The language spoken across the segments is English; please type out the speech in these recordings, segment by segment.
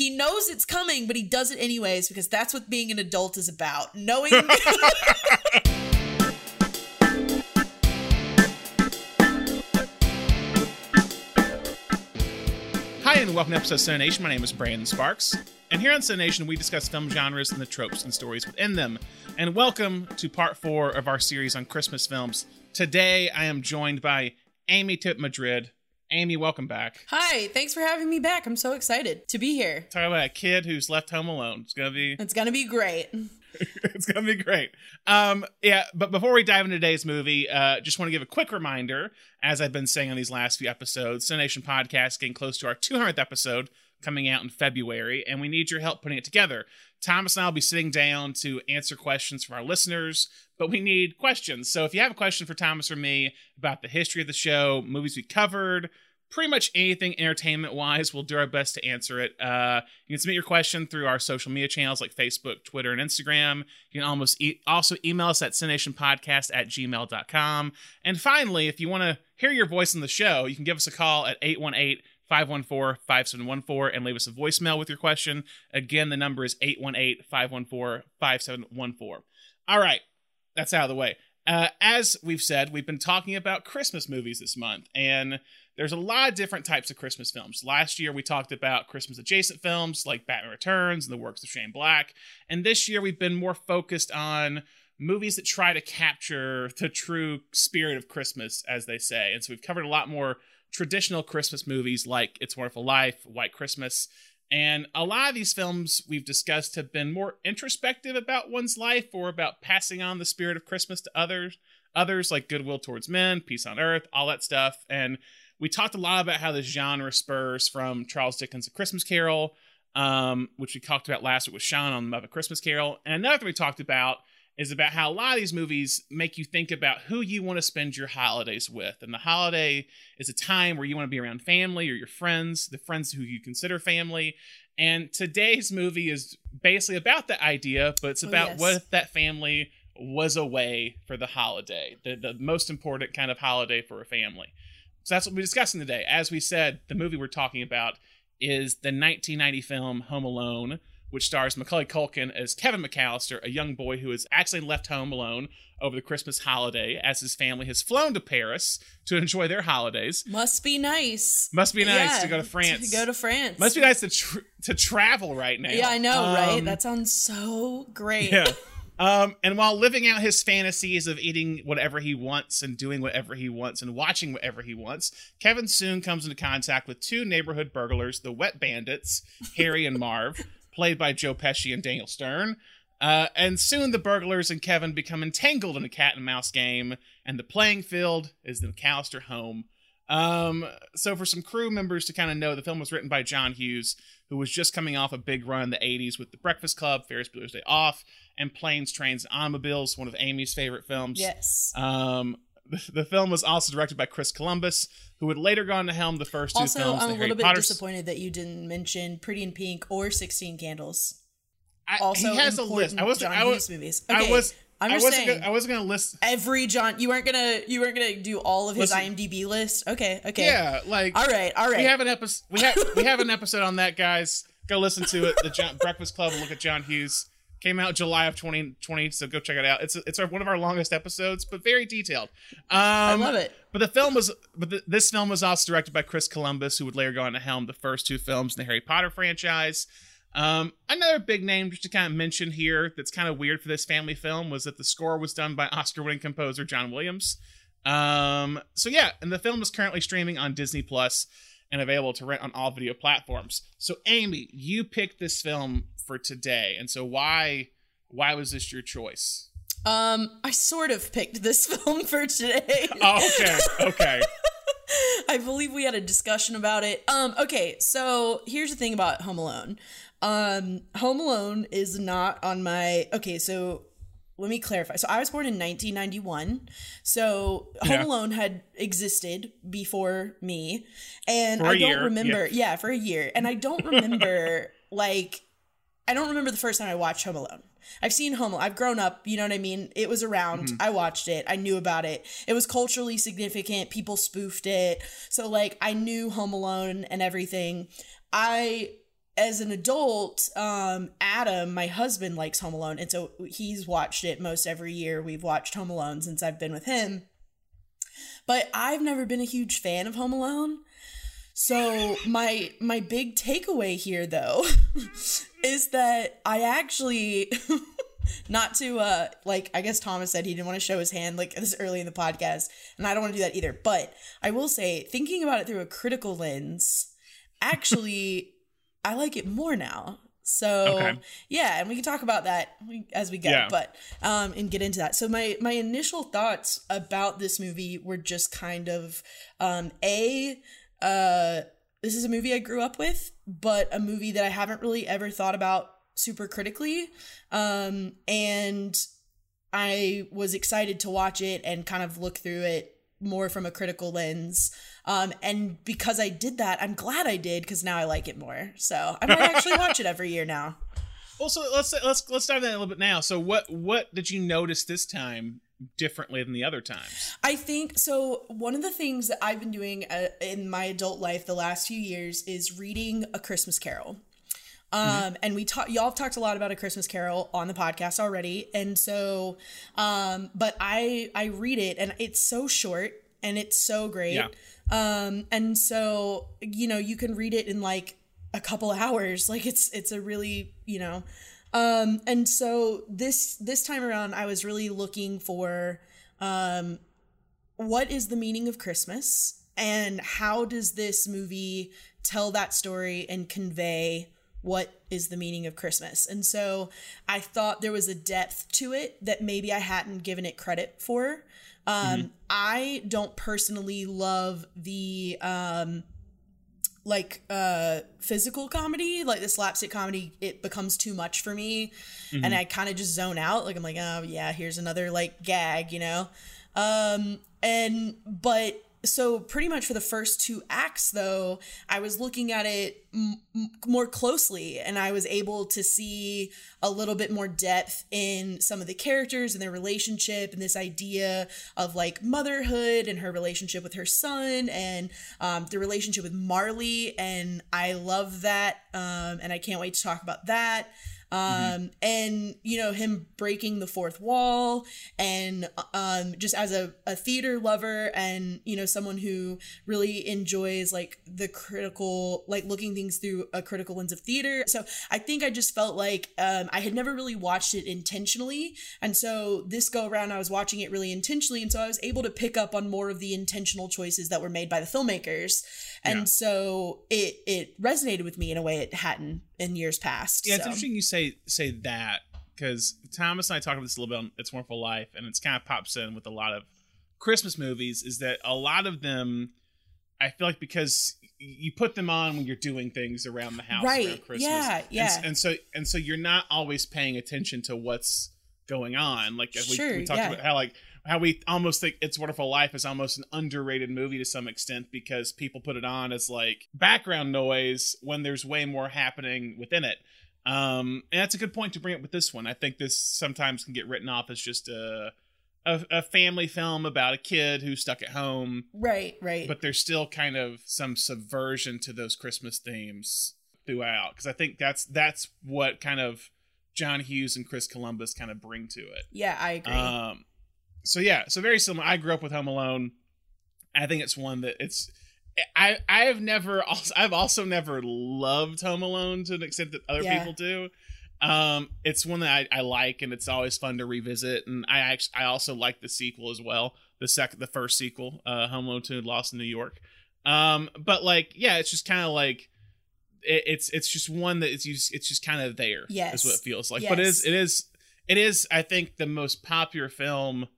he knows it's coming, but he does it anyways because that's what being an adult is about. Knowing. Hi, and welcome to episode of Cinenation. My name is Brandon Sparks. And here on Cinenation, we discuss film genres and the tropes and stories within them. And welcome to part four of our series on Christmas films. Today, I am joined by Amy Tip Madrid. Amy, welcome back. Hi, thanks for having me back. I'm so excited to be here. Talk about a kid who's left home alone. It's gonna be It's gonna be great. it's gonna be great. Um, yeah, but before we dive into today's movie, uh, just want to give a quick reminder, as I've been saying on these last few episodes, Cinenation Podcast getting close to our 200th episode coming out in February, and we need your help putting it together. Thomas and I will be sitting down to answer questions from our listeners, but we need questions. So if you have a question for Thomas or me about the history of the show, movies we covered, pretty much anything entertainment wise, we'll do our best to answer it. Uh, you can submit your question through our social media channels like Facebook, Twitter, and Instagram. You can almost e- also email us at cinenationpodcast at gmail.com. And finally, if you want to hear your voice in the show, you can give us a call at 818 514 5714 and leave us a voicemail with your question. Again, the number is 818 514 5714. All right, that's out of the way. Uh, as we've said, we've been talking about Christmas movies this month, and there's a lot of different types of Christmas films. Last year, we talked about Christmas adjacent films like Batman Returns and the works of Shane Black, and this year, we've been more focused on movies that try to capture the true spirit of Christmas, as they say. And so, we've covered a lot more traditional Christmas movies like It's Wonderful Life, White Christmas. And a lot of these films we've discussed have been more introspective about one's life or about passing on the spirit of Christmas to others, others like Goodwill Towards Men, Peace on Earth, all that stuff. And we talked a lot about how this genre spurs from Charles Dickens' A Christmas Carol, um, which we talked about last week with Sean on the Muppet Christmas Carol. And another thing we talked about is about how a lot of these movies make you think about who you want to spend your holidays with. And the holiday is a time where you want to be around family or your friends, the friends who you consider family. And today's movie is basically about that idea, but it's about Oh, yes. what if that family was away for the holiday, the, the most important kind of holiday for a family. So that's what we're discussing today. As we said, the movie we're talking about is the 1990 film Home Alone, which stars Macaulay Culkin as Kevin McAllister, a young boy who has actually left home alone over the Christmas holiday as his family has flown to Paris to enjoy their holidays. Must be nice. Must be nice Yeah, to go to France. To go to France. Must be nice to tr- to travel right now. Yeah, I know, right? Um, That sounds so great. yeah. Um, and while living out his fantasies of eating whatever he wants and doing whatever he wants and watching whatever he wants, Kevin soon comes into contact with two neighborhood burglars, the Wet Bandits, Harry and Marv, played by Joe Pesci and Daniel Stern. Uh, and soon the burglars and Kevin become entangled in a cat and mouse game, and the playing field is the McAllister home. Um, so for some crew members to kind of know, the film was written by John Hughes, who was just coming off a big run in the 80s with The Breakfast Club, Ferris Bueller's Day Off, and Planes, Trains, and Automobiles, one of Amy's favorite films. Yes. Um, the, the film was also directed by Chris Columbus, who would later go on to helm the first two Also, films, I'm a little bit Potter. disappointed that you didn't mention Pretty in Pink or Sixteen Candles. I, Also, he has a list. I was, John I was, Hughes movies. I Okay, was, I'm I just wasn't, saying. gonna, I wasn't gonna list. Every John, you weren't gonna, you weren't gonna do all of his Listen. IMDb list. Okay, okay. Yeah, like All right, all right. we have an episode. We have we have an episode on that, guys. Go listen to it. The John, Breakfast Club. Look at John Hughes. Came out July of 2020, so go check it out. It's it's our, one of our longest episodes, but very detailed. Um, I love it. But the film was, but the, this film was also directed by Chris Columbus, who would later go on to helm the first two films in the Harry Potter franchise. Um, another big name just to kind of mention here that's kind of weird for this family film was that the score was done by Oscar-winning composer John Williams. Um, so yeah, and the film is currently streaming on Disney Plus and available to rent on all video platforms. So Amy, you picked this film for today, and so why why was this your choice? Um, I sort of picked this film for today. Oh, okay, okay. I believe we had a discussion about it. Um, okay, so here's the thing about Home Alone. Um, Home Alone is not on my okay, so let me clarify. So I was born in 1991. So Home Yeah. Alone had existed before me. And For I don't year, remember yeah. for a year. And I don't remember like I don't remember the first time I watched Home Alone. I've seen Home Alone. I've grown up, you know what I mean? It was around. Mm-hmm. I watched it. I knew about it. It was culturally significant. People spoofed it. So like I knew Home Alone and everything. I as an adult, um, Adam, my husband, likes Home Alone, and so he's watched it most every year. We've watched Home Alone since I've been with him. But I've never been a huge fan of Home Alone. So my my big takeaway here though is that I actually not to uh like I guess Thomas said he didn't want to show his hand like this early in the podcast and I don't want to do that either but I will say thinking about it through a critical lens actually I like it more now so Okay. yeah and we can talk about that as we go Yeah. but um and get into that so my my initial thoughts about this movie were just kind of um a uh this is a movie I grew up with, but a movie that I haven't really ever thought about super critically. Um, and I was excited to watch it and kind of look through it more from a critical lens. Um, and because I did that, I'm glad I did because now I like it more. So I might actually watch it every year now. Well, so let's let's let's dive that a little bit now. So what what did you notice this time differently than the other times? I think so. One of the things that I've been doing uh, in my adult life the last few years is reading A Christmas Carol. Um, and we talked, y'all have talked a lot about A Christmas Carol on the podcast already. And so, um, but I, I read it and it's so short and it's so great. Yeah. Um, and so, you know, you can read it in like a couple hours. Like it's, it's a really, you know, um, and so this, this time around, I was really looking for, um, what is the meaning of Christmas and how does this movie tell that story and convey what is the meaning of Christmas? And so I thought there was a depth to it that maybe I hadn't given it credit for. Um, I don't personally love the um, like uh physical comedy like the slapstick comedy. It becomes too much for me and i kind of just zone out. Like i'm like oh yeah here's another like gag you know? Um and but so pretty much for the first two acts though i was looking at it m- more closely and i was able to see a little bit more depth in some of the characters and their relationship and this idea of like motherhood and her relationship with her son and um, the relationship with marley and i love that um, and i can't wait to talk about that um and you know him breaking the fourth wall and um just as a, a theater lover and you know someone who really enjoys like the critical like looking things through a critical lens of theater. So i think i just felt like um i had never really watched it intentionally. And so this go around i was watching it really intentionally. And so i was able to pick up on more of the intentional choices that were made by the filmmakers and Yeah. so it it resonated with me in a way it hadn't in years past Yeah, it's interesting you say say that because Thomas and I talked about this a little bit on It's Wonderful Life, and it's kind of pops in with a lot of Christmas movies. Is that a lot of them? I feel like because you put them on when you're doing things around the house Right, around Christmas, yeah, And- yeah. and, so and so you're not always paying attention to what's going on. Like we, Sure, we talked yeah. about how like how we almost think It's Wonderful Life is almost an underrated movie to some extent because people put it on as like background noise when there's way more happening within it. Um, and that's a good point to bring up with this one. I think this sometimes can get written off as just a a, a family film about a kid who's stuck at home, Right, right. but there's still kind of some subversion to those Christmas themes throughout because I think that's that's what kind of John Hughes and Chris Columbus kind of bring to it. yeah, I agree. Um, so yeah, so very similar. I grew up with Home Alone. I think it's one that it's. I I have never also I've also never loved Home Alone to an extent that other Yeah. people do. Um, it's one that I, I like and it's always fun to revisit. And I actually I also like the sequel as well. The second the first sequel, uh, Home Alone Two, Lost in New York. Um, but like yeah, it's just kind of like it, it's it's just one that it's just it's just kind of there. Yes. is what it feels like. But it is it is it is I think the most popular film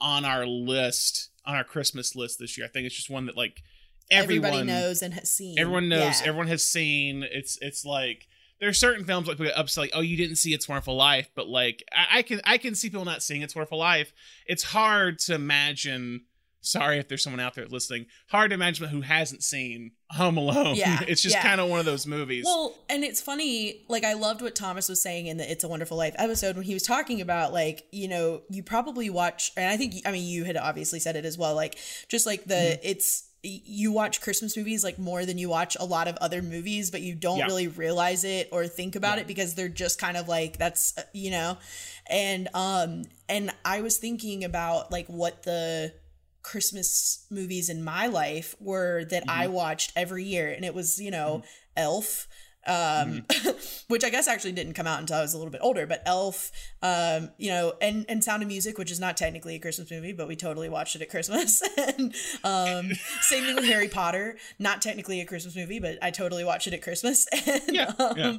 on our list on our Christmas list this year. I think it's just one that like everyone Everybody knows and has seen. everyone knows Yeah. everyone has seen. It's it's like there are certain films like we get upset like oh you didn't see It's Wonderful Life, but like I, I can I can see people not seeing It's Wonderful Life. It's hard to imagine. Sorry if there's someone out there listening. Hard to imagine who hasn't seen Home Alone. Yeah, it's just yeah. kind of one of those movies. Well, and it's funny, like I loved what Thomas was saying in the It's a Wonderful Life episode when he was talking about like, you know, you probably watch and I think I mean you had obviously said it as well, like just like the Mm-hmm. it's you watch Christmas movies like more than you watch a lot of other movies, but you don't Yeah. really realize it or think about Yeah. it because they're just kind of like that's uh, you know, and um and I was thinking about like what the Christmas movies in my life were that I Mm-hmm. watched every year, and it was you know Elf. Um, Mm-hmm. which I guess actually didn't come out until I was a little bit older, but Elf, um, you know, and, and Sound of Music, which is not technically a Christmas movie, but we totally watched it at Christmas. and um, same thing with Harry Potter, not technically a Christmas movie, but I totally watched it at Christmas. and, Yeah, um, yeah.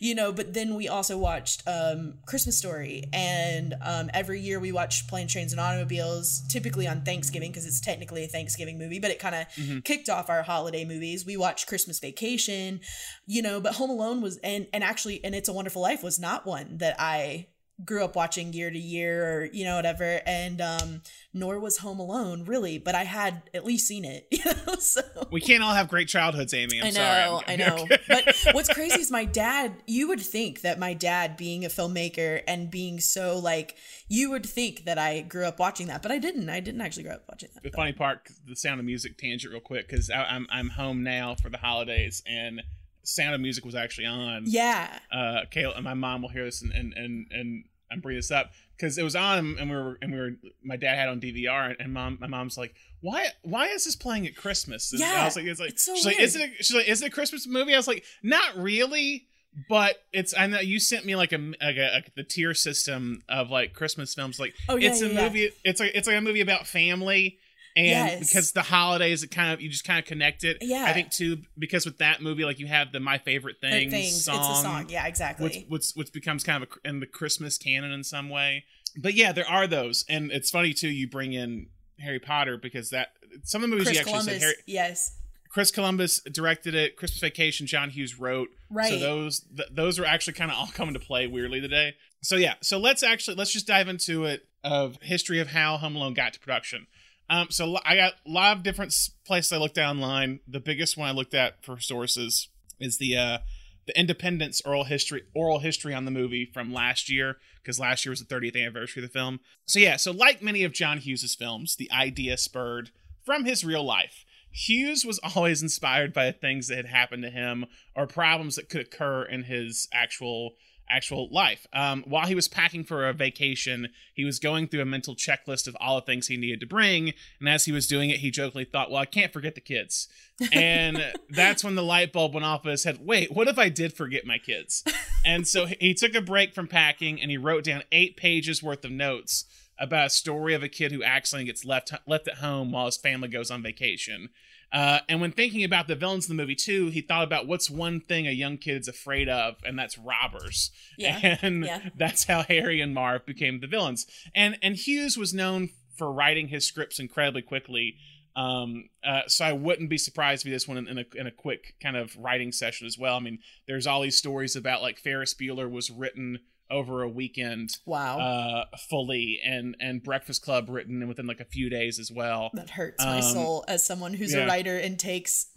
you know, but then we also watched um, Christmas Story, and um, every year we watch Planes, Trains, and Automobiles, typically on Thanksgiving because it's technically a Thanksgiving movie, but it kind of Mm-hmm. kicked off our holiday movies. We watched Christmas Vacation, you know, but Home Alone was, and and actually, and It's a Wonderful Life was not one that I grew up watching year to year or you know whatever and um nor was home alone really but i had at least seen it you know so We can't all have great childhoods, Amy. I'm I know, I know. But what's crazy is my dad, you would think that my dad being a filmmaker and being so like you would think that I grew up watching that, but I didn't. I didn't actually grow up watching that. the funny part, the Sound of Music tangent, real quick, because I'm I'm home now for the holidays, and Sound of Music was actually on. Yeah. Uh, Kayla and my mom will hear this, and and and, and I'm bringing this up because it was on, and we were and we were. My dad had on DVR, and, and mom, my mom's like, "Why why is this playing at Christmas?" And I Yeah, was like, "It's like it's so she's like, is it? A, she's like, is it a Christmas movie?" I was like, "Not really." But it's I know you sent me like a like a, like the tier system of like Christmas films. Like Oh, yeah, it's a yeah, yeah. movie. It's like it's like a movie about family, and Yes. because the holidays, it kind of you just kind of connect it. Yeah. I think too because with that movie, like you have the my favorite things, Things. song, It's a song. Yeah, exactly. which which which becomes kind of a, in the Christmas canon in some way. But yeah, there are those, and it's funny too. You bring in Harry Potter because that some of the movies Chris you actually Columbus. said Harry, yes. Chris Columbus directed it. Christmas Vacation, John Hughes wrote. Right. So those th- those are actually kind of all coming to play weirdly today. So yeah, so let's actually let's just dive into it of history of how Home Alone got to production. Um, so I got a lot of different places I looked at online. The biggest one I looked at for sources is the uh, the Independence oral history oral history on the movie from last year because last year was the 30th anniversary of the film. So yeah, so like many of John Hughes's films, the idea spurred from his real life. Hughes was always inspired by things that had happened to him or problems that could occur in his actual actual life. Um, while he was packing for a vacation, he was going through a mental checklist of all the things he needed to bring, and as he was doing it, he jokingly thought, "Well, I can't forget the kids." And that's when the light bulb went off in his head. Wait, what if I did forget my kids? And so he took a break from packing and he wrote down eight pages worth of notes about a story of a kid who accidentally gets left left at home while his family goes on vacation. Uh, and when thinking about the villains in the movie too, he thought about what's one thing a young kid's afraid of, and that's robbers. Yeah, And yeah. that's how Harry and Marv became the villains. And and Hughes was known for writing his scripts incredibly quickly. Um, uh, so I wouldn't be surprised if this one in, in a in a quick kind of writing session as well. I mean, there's all these stories about like Ferris Bueller was written over a weekend Wow. uh fully and and breakfast club written within like a few days as well that hurts my um, soul as someone who's yeah. a writer and takes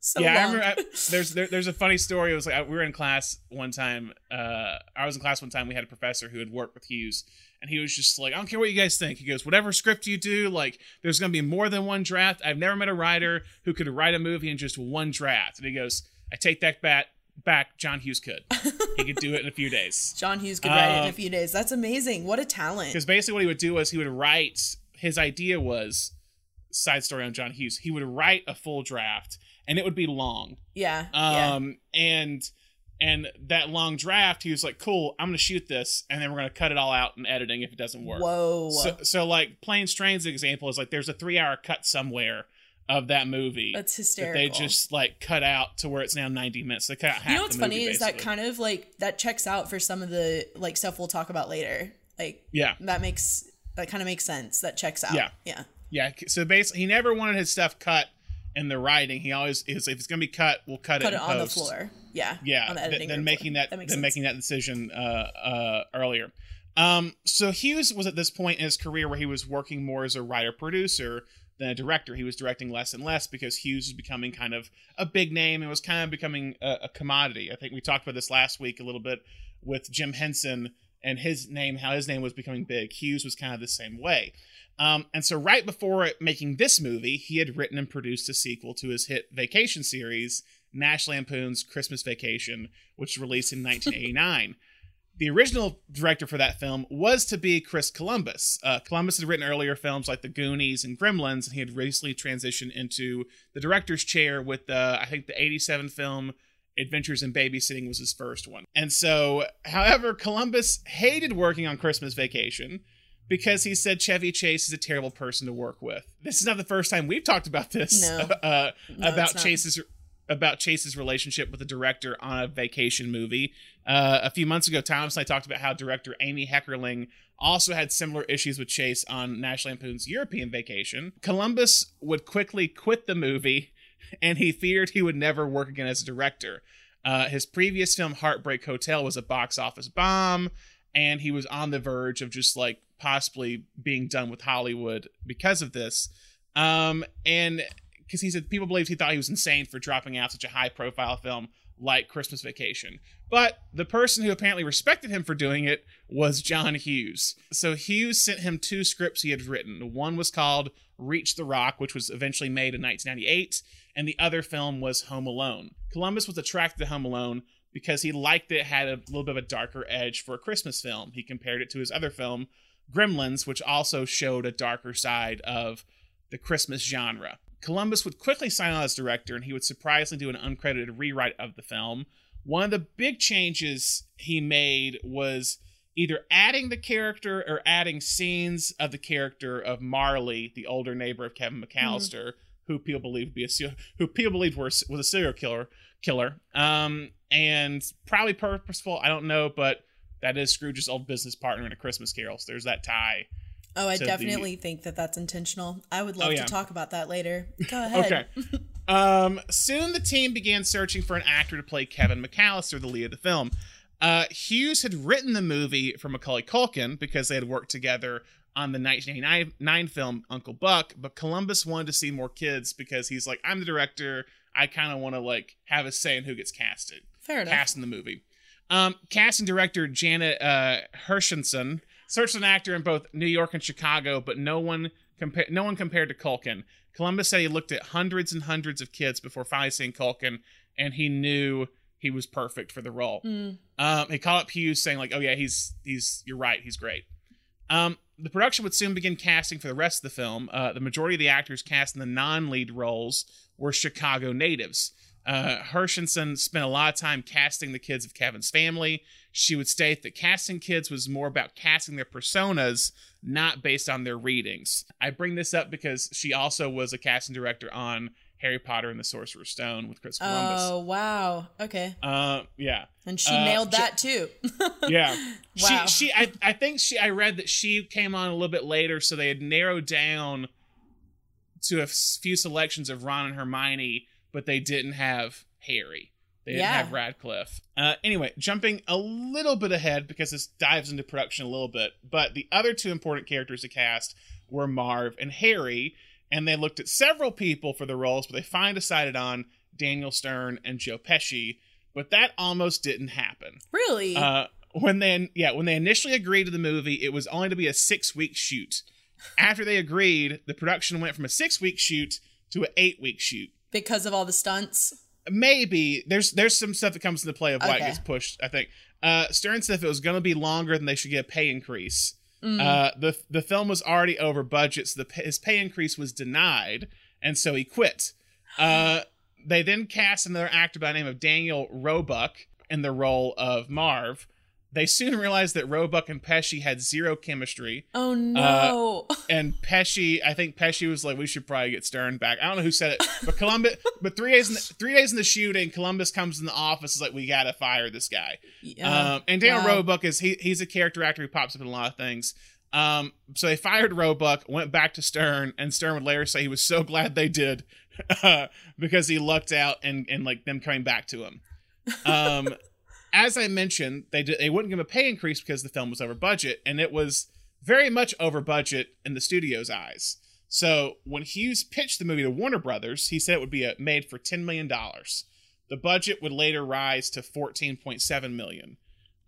so yeah, I remember. I, there's there, there's a funny story. It was like I, we were in class one time. Uh, I was in class one time. We had a professor who had worked with Hughes, and he was just like, "I don't care what you guys think." He goes, "Whatever script you do, like there's gonna be more than one draft. I've never met a writer who could write a movie in just one draft." And he goes, "I take that bat back. John Hughes could. he could do it in a few days." John Hughes could write it in a Um, few days. That's amazing. What a talent. Because basically, what he would do was he would write. His idea was side story on John Hughes. He would write a full draft, and it would be long. Yeah. yeah. Um, and and that long draft, he was like, "Cool, I'm gonna shoot this, and then we're gonna cut it all out in editing if it doesn't work." Whoa. So, so like Planes, Trains example is like there's a three hour cut somewhere of that movie That's that they just like cut out to where it's now 90 minutes. They cut out half you know what's the movie, funny is that kind of like that checks out for some of the like stuff we'll talk about later. Like yeah. that makes that kind of makes sense. That checks out. Yeah. Yeah. Yeah, so basically, he never wanted his stuff cut in the writing. He always is if it's gonna be cut, we'll cut, Put it, it on the floor. Yeah. Yeah, On the th- editing then making floor. that, That then sense. making that decision uh, uh, earlier. Um, so Hughes was at this point in his career where he was working more as a writer producer than a director. He was directing less and less because Hughes was becoming kind of a big name and was kind of becoming a, a commodity. I think we talked about this last week a little bit with Jim Henson and his name, how his name was becoming big. Hughes was kind of the same way. Um, and so, right before making this movie, he had written and produced a sequel to his hit vacation series, National Lampoon's Christmas Vacation, which was released in 1989. The original director for that film was to be Chris Columbus. Uh, Columbus had written earlier films like The Goonies and Gremlins, and he had recently transitioned into the director's chair with the, I think, the 87 film Adventures in Babysitting was his first one. And so, however, Columbus hated working on Christmas Vacation because he said Chevy Chase is a terrible person to work with. This is not the first time we've talked about this No. uh, No, about. Chase's about Chase's relationship with the director on a vacation movie. Uh, a few months ago, Thomas and I talked about how director Amy Heckerling also had similar issues with Chase on National Lampoon's European Vacation. Columbus would quickly quit the movie, and he feared he would never work again as a director. Uh, his previous film, Heartbreak Hotel, was a box office bomb, and he was on the verge of just like possibly being done with Hollywood because of this. Um, and because he said people believed he thought he was insane for dropping out such a high profile film like Christmas Vacation. But the person who apparently respected him for doing it was John Hughes. So Hughes sent him two scripts he had written. One was called Reach the Rock, which was eventually made in 1998, and the other film was Home Alone. Columbus was attracted to Home Alone because he liked it had a little bit of a darker edge for a Christmas film. He compared it to his other film, Gremlins, which also showed a darker side of the Christmas genre. Columbus would quickly sign on as director and he would surprisingly do an uncredited rewrite of the film. One of the big changes he made was either adding the character or adding scenes of the character of Marley, the older neighbor of Kevin McAllister, who people believed be a who people believed was was a serial killer killer. Um, and probably purposeful, I don't know, but that is Scrooge's old business partner in A Christmas Carol. So there's that tie. Oh, I to the- definitely think that that's intentional. I would love Oh, yeah. to talk about that later. Go ahead. Okay. um, soon the team began searching for an actor to play Kevin McAllister, the lead of the film. Uh, Hughes had written the movie for Macaulay Culkin because they had worked together on the 1989 film Uncle Buck, but Columbus wanted to see more kids because he's like, I'm the director. I kind of want to like have a say in who gets casted Fair enough. cast in the movie. Um, casting director Janet uh, Hirshenson searched an actor in both New York and Chicago, but no one compa- no one compared to Culkin. Columbus said he looked at hundreds and hundreds of kids before finally seeing Culkin, and he knew he was perfect for the role. Mm. Um, he called up Hughes saying like, "Oh yeah, he's he's you're right, he's great." Um, the production would soon begin casting for the rest of the film. Uh, the majority of the actors cast in the non-lead roles were Chicago natives. Uh, Hirshenson spent a lot of time casting the kids of Kevin's family. She would state that casting kids was more about casting their personas, not based on their readings. I bring this up because she also was a casting director on Harry Potter and the Sorcerer's Stone with Chris Columbus. Oh wow. Okay. Uh, yeah And she Uh, nailed she- that too. yeah Wow. she she I, I think she i read that she came on a little bit later so they had narrowed down to a few selections of ron and hermione but they didn't have harry they didn't Yeah. have radcliffe uh, anyway jumping a little bit ahead because this dives into production a little bit but the other two important characters to cast were marv and harry and they looked at several people for the roles but they finally decided on daniel stern and joe pesci but that almost didn't happen really? uh, when they yeah when they initially agreed to the movie, it was only to be a six week shoot. After they agreed, the production went from a six week shoot to an eight week shoot. Because of all the stunts. Maybe there's there's some stuff that comes into play of why it Okay. gets pushed. I think uh, Stern said if it was going to be longer, then they should get a pay increase. Mm. Uh, the the film was already over budget, so the pay, his pay increase was denied, and so he quit. Uh, they then cast another actor by the name of Daniel Roebuck in the role of Marv. They soon realized that Roebuck and Pesci had zero chemistry, oh no. and Pesci, I think Pesci was like, "We should probably get Stern back." I don't know who said it, but Columbus. but three days in the, three days in the shooting, Columbus comes in the office is like, "We gotta fire this guy." Yeah. Um, and Daniel Wow. Roebuck is he, he's a character actor who pops up in a lot of things. Um, so they fired Roebuck, went back to Stern, and Stern would later say he was so glad they did uh, because he lucked out and and like them coming back to him. Um, as I mentioned, they did, they wouldn't give him a pay increase because the film was over budget, and it was very much over budget in the studio's eyes. So when Hughes pitched the movie to Warner Brothers, he said it would be uh made for ten million dollars. The budget would later rise to fourteen point seven million.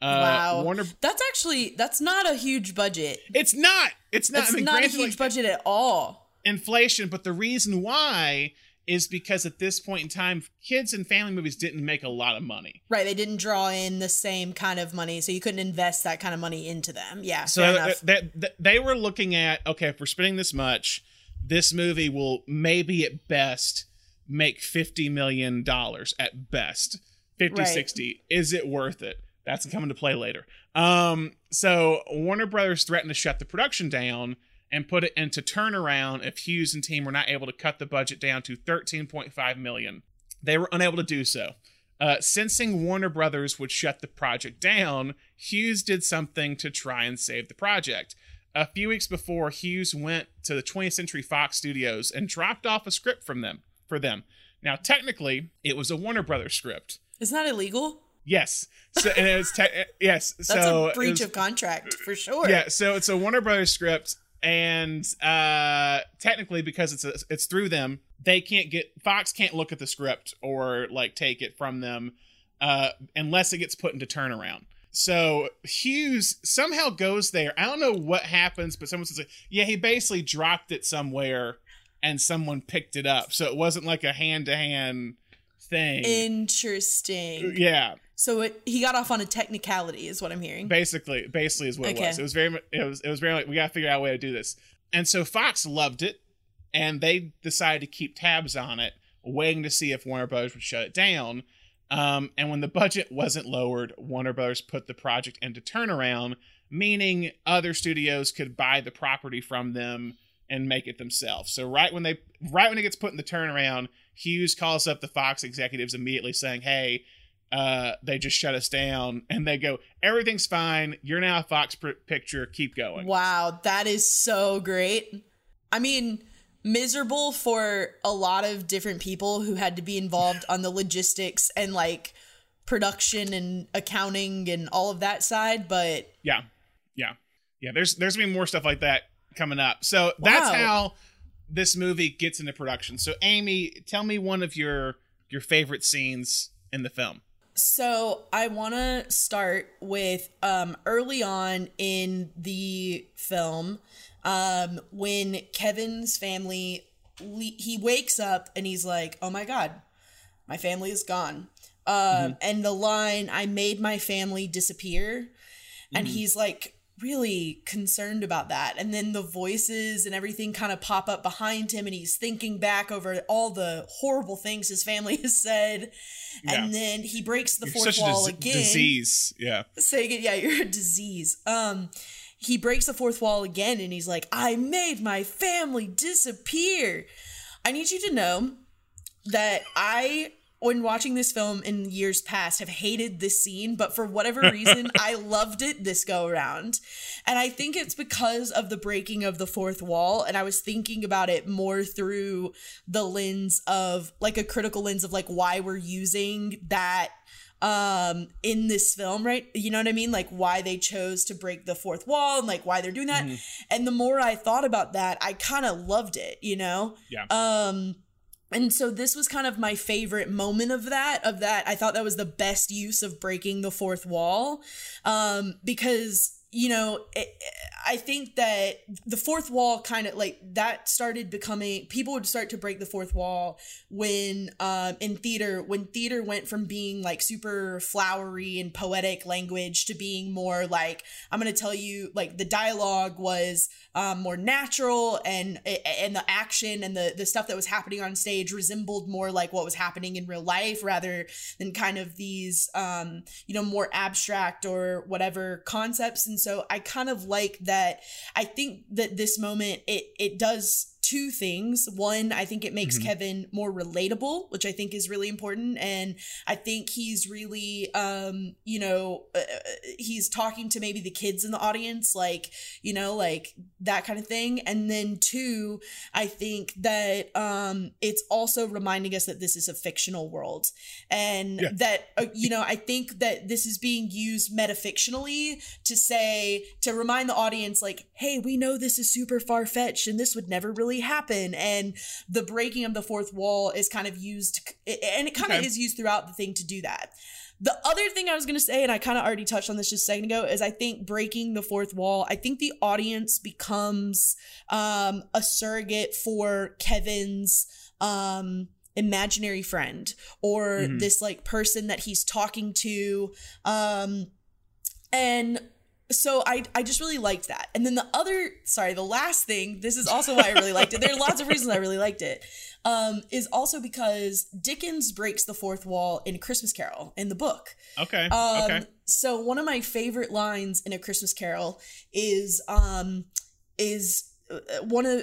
Uh, wow. Warner. That's actually that's not a huge budget. It's not. It's not. It's I mean, not a huge like, budget at all. inflation, but the reason why is because at this point in time, kids and family movies didn't make a lot of money. Right, they didn't draw in the same kind of money, so you couldn't invest that kind of money into them. Yeah, So fair th- th- th- they were looking at okay, if we're spending this much, this movie will maybe at best make 50 million dollars at best 50 Right. 60 is it worth it that's coming to play later um so warner brothers threatened to shut the production down and put it into turnaround if hughes and team were not able to cut the budget down to 13.5 million they were unable to do so uh, sensing Warner Brothers would shut the project down, Hughes did something to try and save the project. A few weeks before, Hughes went to the 20th Century Fox Studios and dropped off a script from them for them. Now, technically, it was a Warner Brothers script. Isn't that illegal? Yes. So and it was te- yes. That's so a breach was- of contract for sure. yeah, so it's a Warner Brothers script, and uh, technically, because it's a, it's through them, they can't get Fox can't look at the script or like take it from them uh, unless it gets put into turnaround. So Hughes somehow goes there. I don't know what happens, but someone says, like, "Yeah, he basically dropped it somewhere, and someone picked it up." So it wasn't like a hand to hand thing. Interesting. yeah, So it, he got off on a technicality, is what I'm hearing. basically basically is what it was. It was very it was it was very like we gotta figure out a way to do this. And so fox loved it and they decided to keep tabs on it waiting to see if warner brothers would shut it down. Um, and when the budget wasn't lowered warner brothers put the project into turnaround meaning other studios could buy the property from them and make it themselves. So right when they right when it gets put in the turnaround hughes calls up the fox executives immediately saying hey uh, they just shut us down and they go everything's fine. You're now a fox picture. Keep going. Wow, that is so great. I mean, miserable for a lot of different people who had to be involved on the logistics and like production and accounting and all of that side, but yeah yeah yeah there's there's gonna be more stuff like that coming up. So that's Wow. how this movie gets into production. So amy tell me one of your your favorite scenes in the film So I want to start with um, early on in the film um, when Kevin's family le- he wakes up and he's like, "Oh my god, my family is gone." Um, And the line, "I made my family disappear," and he's like really concerned about that. And then the voices and everything kind of pop up behind him and he's thinking back over all the horrible things his family has said. And Yeah. then he breaks the You're fourth wall dis- again. disease. Yeah. Saying it yeah you're a disease. Um he breaks the fourth wall again and he's like i made my family disappear. I need you to know that i when watching this film in years past have hated this scene but for whatever reason i loved it this go around. And i think it's because of the breaking of the fourth wall and i was thinking about it more through the lens of like a critical lens of like why we're using that um in this film right? You know what i mean? Like why they chose to break the fourth wall and like why they're doing that. And the more i thought about that i kind of loved it you know? Yeah. Um and so this was kind of my favorite moment of that of that i thought that was the best use of breaking the fourth wall um because you know it, i think that the fourth wall kind of like that started becoming people would start to break the fourth wall when um in theater when theater went from being like super flowery and poetic language to being more like i'm gonna tell you like the dialogue was um, more natural and and the action and the the stuff that was happening on stage resembled more like what was happening in real life rather than kind of these um, you know more abstract or whatever concepts. And so I kind of like that. I think that this moment it it does two things one I think it makes Mhm. Kevin more relatable which I think is really important and I think he's really um you know uh, he's talking to maybe the kids in the audience like you know like that kind of thing and then two i think that um it's also reminding us that this is a fictional world and Yeah. that uh, you know i think that this is being used metafictionally to say to remind the audience like hey we know this is super far-fetched and this would never really happen and the breaking of the fourth wall is kind of used and it kind of is used throughout the thing to do that The other thing I was going to say, and I kind of already touched on this just a second ago, is I think breaking the fourth wall, I think the audience becomes um, a surrogate for Kevin's um, imaginary friend or Mhm. this like person that he's talking to. Um, and so I I just really liked that. And then the other sorry, the last thing, this is also why I really liked it. There are lots of reasons I really liked it. Um, is also because Dickens breaks the fourth wall in Christmas Carol in the book. Okay. Um, okay. So one of my favorite lines in A Christmas Carol is um is one of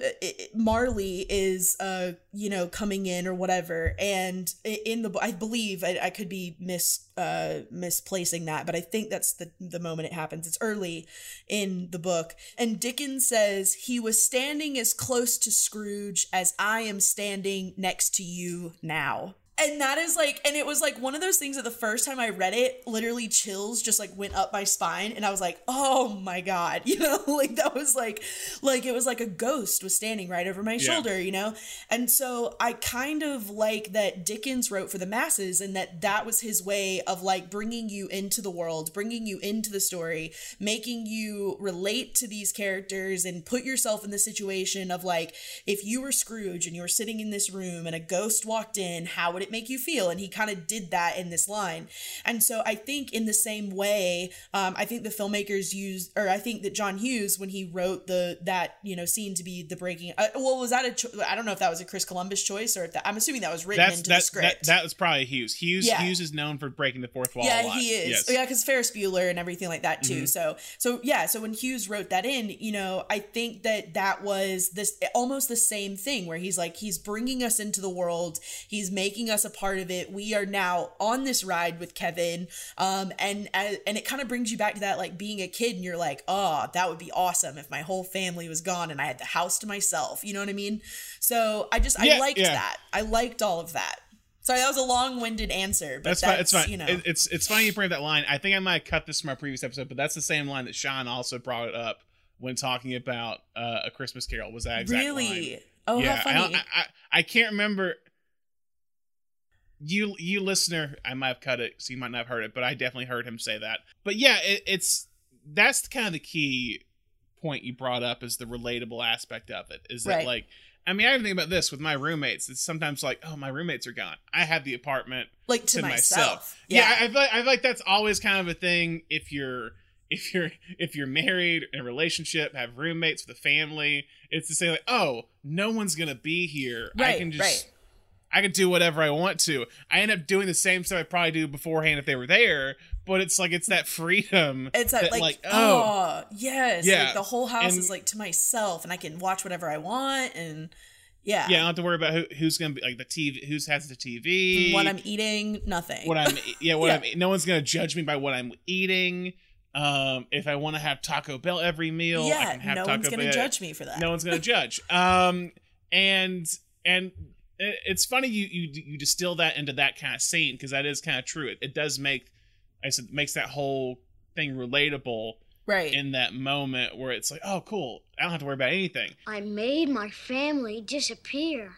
Marley is uh you know coming in or whatever. And in the I believe I, I could be mis uh misplacing that but I think that's the the moment it happens. It's early in the book. And Dickens says he was standing as close to Scrooge as I am standing next to you now and that is like and it was like one of those things that the first time i read it literally chills just like went up my spine and i was like oh my god you know like that was like like it was like a ghost was standing right over my Yeah. shoulder you know and so i kind of like that dickens wrote for the masses and that that was his way of like bringing you into the world bringing you into the story making you relate to these characters and put yourself in the situation of like if you were scrooge and you were sitting in this room and a ghost walked in how would it make you feel and he kind of did that in this line and so i think in the same way um, i think the filmmakers used or i think that john hughes when he wrote the that you know scene to be the breaking uh, well was that a cho- i don't know if that was a chris columbus choice or if that i'm assuming that was written That's into that, the script that that was probably Hughes. Hughes Yeah. Hughes is known for breaking the fourth wall. yeah, he is. Yes. Yeah, because Ferris Bueller and everything like that too. Mhm. So, so yeah. So when Hughes wrote that in, you know, I think that that was this almost the same thing where he's like, he's bringing us into the world. He's making us a part of it. We are now on this ride with Kevin, um, and and and it kind of brings you back to that like being a kid, and you're like, oh, that would be awesome if my whole family was gone and I had the house to myself. You know what I mean? So I just I liked yeah. that. I liked all of that. Sorry, that was a long-winded answer, but That's, that's, fine. It's fine. You know, It- it's it's funny you bring up that line. I think I might have cut this from our previous episode, but that's the same line that Sean also brought up when talking about uh, a Christmas Carol. Was that exact really? line? Oh, yeah, how funny! I, I I can't remember. You you listener, I might have cut it, so you might not have heard it, but I definitely heard him say that. But yeah, it, it's that's kind of the key point you brought up is the relatable aspect of it. Is that Right. like I mean, I even think about this with my roommates. It's sometimes like, oh, my roommates are gone. I have the apartment like to, to myself. myself. Yeah, I, I, feel like, I feel like that's always kind of a thing if you're if you're if you're married in a relationship, have roommates with a family. It's to say like, oh, no one's gonna be here. I can just right. I can do whatever I want to. I end up doing the same stuff I probably do beforehand if they were there, but it's like it's that freedom. It's that, that, like, like, oh, oh. yes, Yeah, like the whole house and- is like to myself, and I can watch whatever I want, and yeah, yeah, I don't have to worry about who, who's gonna be like the TV, who's has the TV, what I'm eating, nothing. what I'm yeah what Yeah. I'm no one's gonna judge me by what I'm eating. Um, if I want to have Taco Bell every meal, I yeah, can have no Taco one's gonna Bell. judge me for that. No one's gonna judge. Um, and and it's funny you you you distill that into that kind of scene because that is kind of true. It, it does make I said makes that whole thing relatable right? in that moment where it's like, oh, cool, I don't have to worry about anything. I made my family disappear.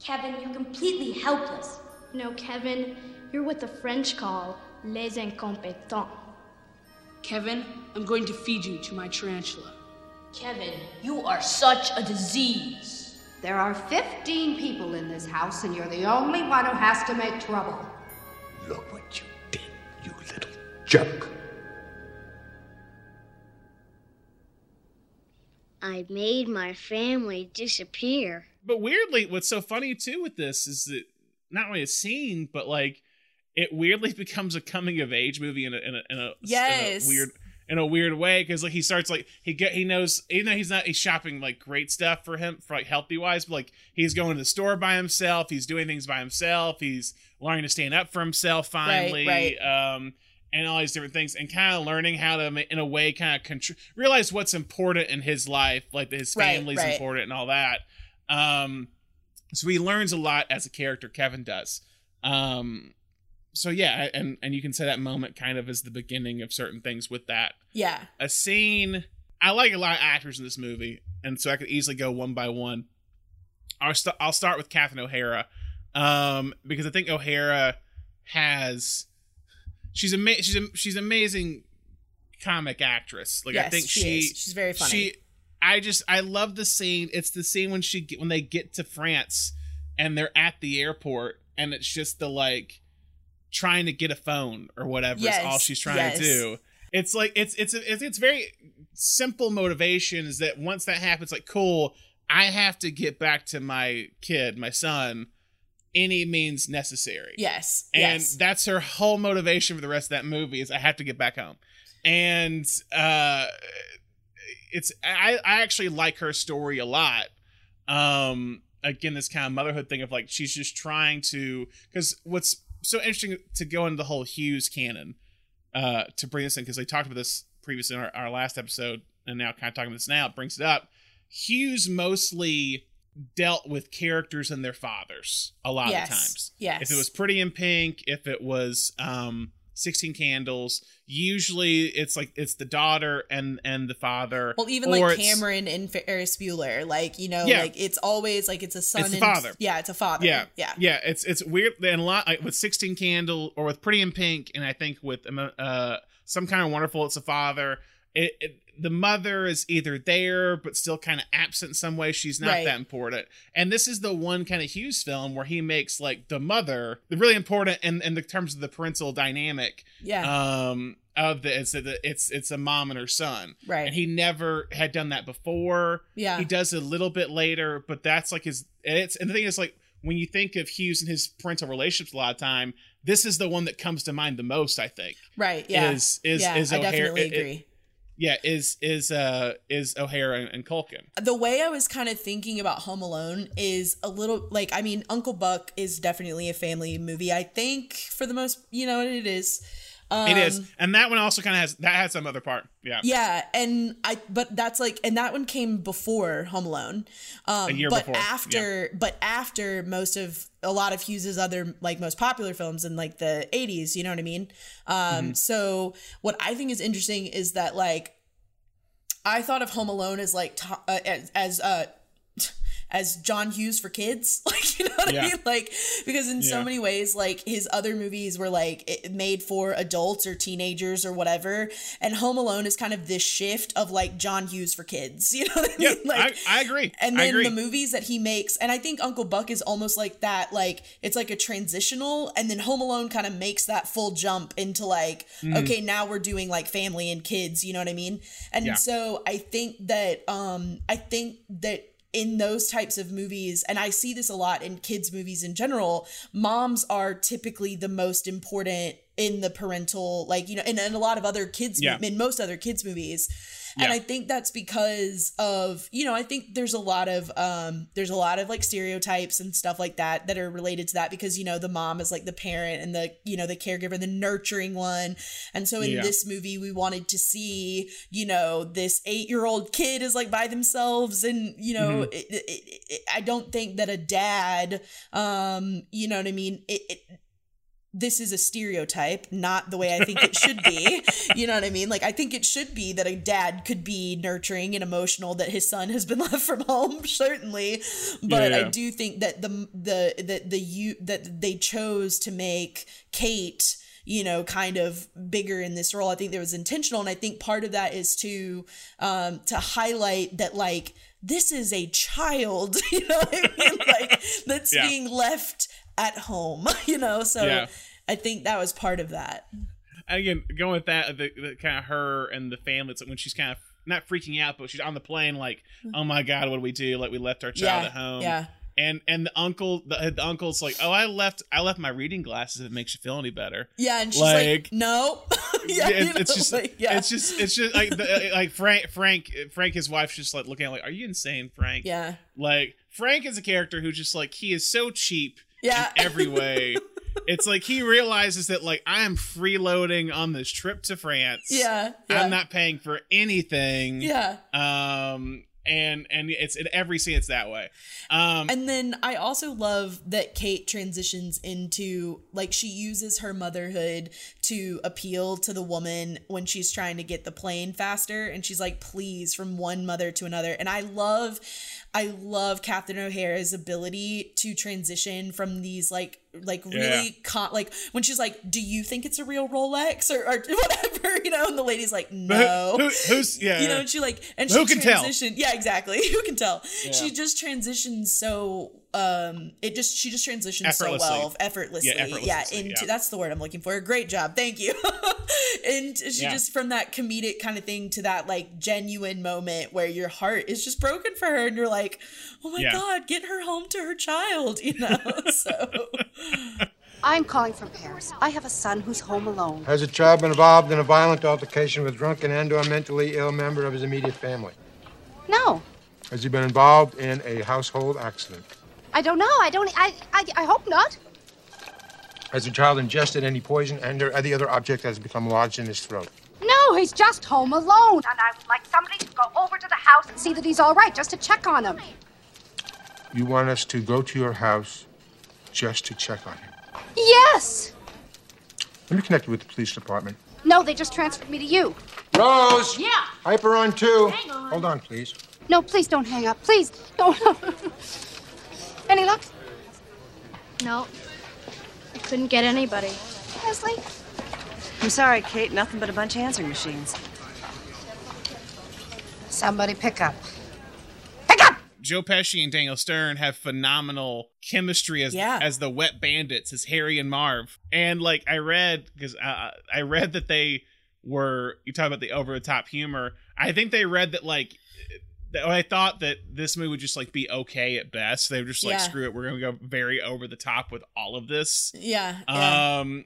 Kevin, you're completely helpless. No, Kevin, you're what the French call les incompetents. Kevin, I'm going to feed you to my tarantula. Kevin, you are such a disease. There are 15 people in this house, and you're the only one who has to make trouble. Look what you did, you little jerk. I made my family disappear. But weirdly, what's so funny too with this is that not only a scene, but like it weirdly becomes a coming of age movie in a in a, in a, Yes. in a weird in a weird way because like he starts like he get he knows even though he's not he's shopping like great stuff for him for like healthy wise but like he's going to the store by himself he's doing things by himself he's learning to stand up for himself finally right. um and all these different things and kind of learning how to in a way kind of contr- realize what's important in his life like his Right, family's right. important and all that um so he learns a lot as a character kevin does um so yeah and and you can say that moment kind of is the beginning of certain things with that yeah, a scene i like a lot of actors in this movie and so i could easily go one by one i'll, st- I'll start with catherine o'hara um because i think o'hara has she's ama- she's a, she's amazing comic actress. Like I think she she. She's very funny. She I just I love the scene. It's the scene when she when they get to France and they're at the airport and it's just the like trying to get a phone or whatever is all she's trying yes. to do. It's like it's it's it's it's very simple motivation is that once that happens like cool, I have to get back to my kid, my son any means necessary. Yes. And yes. that's her whole motivation for the rest of that movie is I have to get back home. And uh it's I, I actually like her story a lot. Um again, this kind of motherhood thing of like she's just trying to because what's so interesting to go into the whole Hughes canon, uh, to bring this in, because I talked about this previously in our, our last episode, and now kind of talking about this now, it brings it up. Hughes mostly dealt with characters and their fathers a lot Yes. of times. Yes. If it was Pretty in Pink, if it was um 16 Candles, usually it's like it's the daughter and and the father. Well, even like Cameron and Ferris Bueller, like you know, Yeah. like it's always like it's a son It's and father. yeah, it's a father. Yeah, yeah, yeah. It's it's weird and a lot like, with Sixteen Candle or with Pretty in Pink, and I think with uh some kind of wonderful, it's a father. It, it the mother is either there but still kind of absent some way. She's not Right. that important. And this is the one kind of Hughes film where he makes like the mother the really important in in the terms of the parental dynamic. yeah, Um, of the it's the it's it's a mom and her son. Right. And he never had done that before. Yeah. He does it a little bit later, but that's like his and it's and the thing is like when you think of Hughes and his parental relationships a lot of time, this is the one that comes to mind the most, I think. right. Yeah, Is is yeah, is I O'Hara definitely it- it- agree. Yeah, is is uh is O'Hara and, and Culkin. the way I was kind of thinking about Home Alone is a little like I mean Uncle Buck is definitely a family movie. I think for the most, you know, it is. Um, it is. And that one also kind of has that has some other part. Yeah. Yeah, and I but that's like and that one came before Home Alone. Um A year but before, after but after most of a lot of Hughes's other like most popular films in like the 80s, you know what I mean? Um Mm-hmm. so what I think is interesting is that like I thought of Home Alone as like to, uh, as, as uh as John Hughes for kids, like you know what Yeah. I mean, like because in so many ways, like his other movies were like made for adults or teenagers or whatever, and Home Alone is kind of this shift of like John Hughes for kids, you know what I Yeah, mean? Like, I, I agree. and then agree. the movies that he makes, and I think Uncle Buck is almost like that. Like it's like a transitional, and then Home Alone kind of makes that full jump into like, Mm-hmm. okay, now we're doing like family and kids. You know what I mean? And Yeah. so I think that, um, I think that in those types of movies, and I see this a lot in kids' movies in general, moms are typically the most important in the parental, like you know, and, in a lot of other kids, Yeah. in most other kids' movies. And I think that's because of, you know, I think there's a lot of um there's a lot of like stereotypes and stuff like that that are related to that because you know the mom is like the parent and the you know the caregiver, the nurturing one. And so in Yeah. this movie we wanted to see, you know, this 8-year-old kid is like by themselves and you know, Mm-hmm. it, it, it, I don't think that a dad um you know what I mean, it, it this is a stereotype, not the way I think it should be. you know what I mean? Like I think it should be that a dad could be nurturing and emotional that his son has been left from home, certainly. But Yeah, I do think that the the that the you that they chose to make Kate you know kind of bigger in this role i think that was intentional and i think part of that is to um to highlight that like this is a child you know what i mean like that's Yeah. being left at home you know so Yeah. i think that was part of that And again, going with that, the, the kind of her and the family, it's like when she's kind of not freaking out, but she's on the plane, like, mm-hmm. oh my god, what do we do? Like, we left our child Yeah, at home. yeah. And and the uncle, the, the uncle's like, oh, I left, I left my reading glasses. If it makes you feel any better. yeah and she's like, Like- no yeah, Yeah, you it- it's know, just, like, yeah it's just, it's just like, the, uh, like Frank, Frank, Frank, his wife's just like looking at, like, are you insane, Frank? yeah Like Frank is a character who just like he is so cheap Yeah. in every way. it's like he realizes that like I am freeloading on this trip to France. yeah yeah I'm not paying for anything. yeah Um and and it's in every scene it's that way. Um And then I also love that Kate transitions into like she uses her motherhood to appeal to the woman when she's trying to get the plane faster and she's like please from one mother to another and I love I love Catherine O'Hara's ability to transition from these like like Yeah. really con- like when she's like, "Do you think it's a real Rolex or, or whatever?" You know, and the lady's like, "No." Who, who's yeah? you know, and she like and Who she can tell? transitioned. Yeah, exactly. Who can tell? Yeah. She just transitions so um it just she just transitions so well effortlessly. Yeah, effortlessly, Yeah, into yeah. that's the word I'm looking for. Great job. Thank you. and she Yeah. just from that comedic kind of thing to that like genuine moment where your heart is just broken for her and you're like, "Oh my Yeah. god, get her home to her child," you know. so I'm calling from Paris. I have a son who's home alone. Has a child been involved in a violent altercation with drunken and/or mentally ill member of his immediate family? No, Has he been involved in a household accident? I don't know. I don't. I. I, I hope not. Has the child ingested any poison and/or any other object that has become lodged in his throat? No, he's just home alone. And I would like somebody to go over to the house and see that he's all right, just to check on him. You want us to go to your house just to check on him? Yes. Let me connect you with the police department. No, they just transferred me to you. Rose! Yeah. Hyper on two. Hang on. Hold on, please. No, please don't hang up. Please don't. Any luck? No. I couldn't get anybody. Leslie? I'm sorry, Kate. Nothing but a bunch of answering machines. Somebody pick up. Pick up Joe Pesci and Daniel Stern have phenomenal chemistry as Yeah. as the Wet Bandits, as Harry and Marv. And like I read because uh, I read that they were you talk about the over the top humor. I think they read that like that I thought that this movie would just like be okay at best. They were just like Yeah. screw it, we're gonna go very over the top with all of this. yeah, yeah. Um,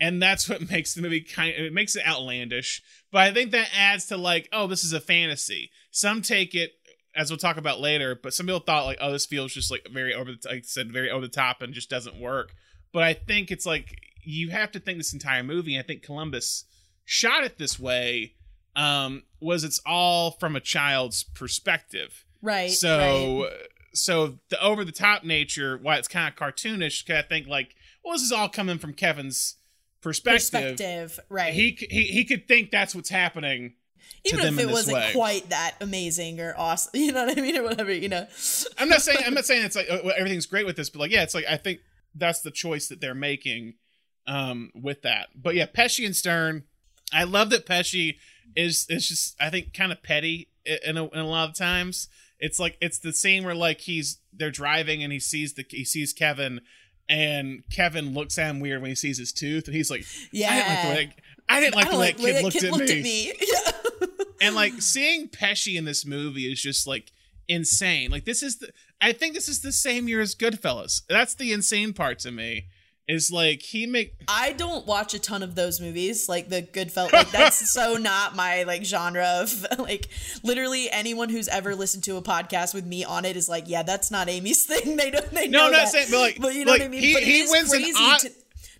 and that's what makes the movie kind. Of, It makes it outlandish, but I think that adds to like, oh, this is a fantasy. Some take it as we'll talk about later, but some people thought like, oh, this feels just like very over the, like I said, very over the top and just doesn't work. But I think it's like you have to think this entire movie. I think Columbus shot it this way. Um, was it's all from a child's perspective, Right, So so the over the top nature, why it's kind of cartoonish, 'cause I think like, well, this is all coming from Kevin's perspective. perspective, right. He he he could think that's what's happening. even if it wasn't way. quite that amazing or awesome, you know what I mean, or whatever, you know. I'm not saying I'm not saying it's like uh, everything's great with this, but like yeah, it's like I think that's the choice that they're making um with that. But yeah, Pesci and Stern, I love that Pesci is is just I think kind of petty i- in a, in a lot of times. It's like it's the scene where like he's they're driving and he sees the he sees Kevin and Kevin looks at him weird when he sees his tooth and he's like I didn't like the way I didn't like the way like that the way kid looked, kid at, me. at me. And like seeing Pesci in this movie is just like insane. Like this is the I think this is the same year as Goodfellas. That's the insane part to me. Is like he make I don't watch a ton of those movies, like the Goodfellas. Like that's so not my like genre of like. Literally, anyone who's ever listened to a podcast with me on it is like, yeah, that's not Amy's thing. They don't. They No, know I'm not that. saying, but, like- but you know like, what I mean. he- but he wins an O- to.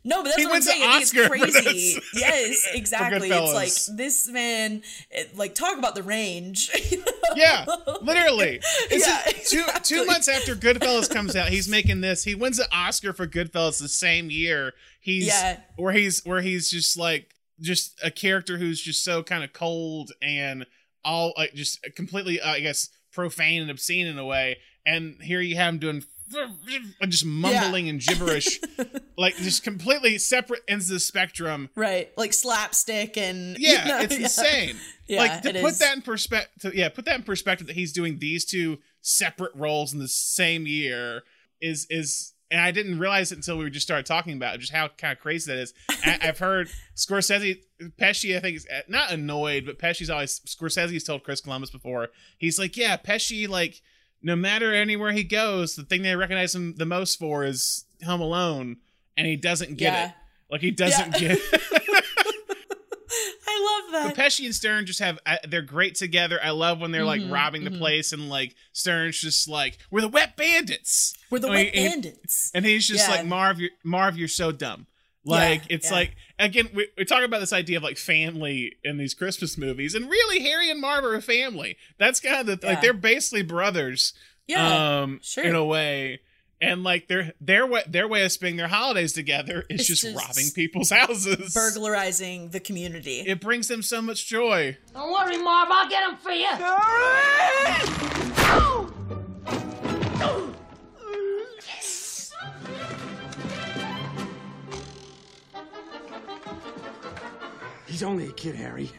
No, but that's He what I'm saying. I think Oscar it's crazy. yes, exactly. It's like this man, it, like talk about the range. yeah, literally. It's Yeah, just two two months after Goodfellas comes out, he's making this. He wins an Oscar for Goodfellas the same year. He's Yeah. where he's where he's just like just a character who's just so kind of cold and all like just completely uh, I guess profane and obscene in a way. And here you have him doing just mumbling and gibberish, like just completely separate ends of the spectrum. right, like slapstick and you Yeah, know, it's yeah. insane. Yeah, like to put is. that in perspective. Yeah, put that in perspective that he's doing these two separate roles in the same year is is. And I didn't realize it until we just started talking about it, just how kind of crazy that is. I, I've heard Scorsese, Pesci, I think is uh, not annoyed, but Pesci's always Scorsese's told Chris Columbus before. He's like, yeah, Pesci, like no matter anywhere he goes, the thing they recognize him the most for is Home Alone, and he doesn't get Yeah. it. Like he doesn't Yeah. get. I love But that. Pesci and Stern just have uh, they're great together. I love when they're like Mhm, robbing the mhm. place and like Stern's just like we're the wet bandits. We're the And wet he- bandits. And he's just Yeah. like Marv, you're, Marv, you're so dumb. Like Yeah, it's yeah. like again we, we talk about this idea of like family in these Christmas movies, and really Harry and Marv are a family. That's kind of the Yeah. like they're basically brothers. Yeah, um, sure. in a way. And like their their way their way of spending their holidays together is just, just robbing people's houses. Burglarizing the community. It brings them so much joy. Don't worry, Marv. I'll get them for you. He's only a kid, Harry.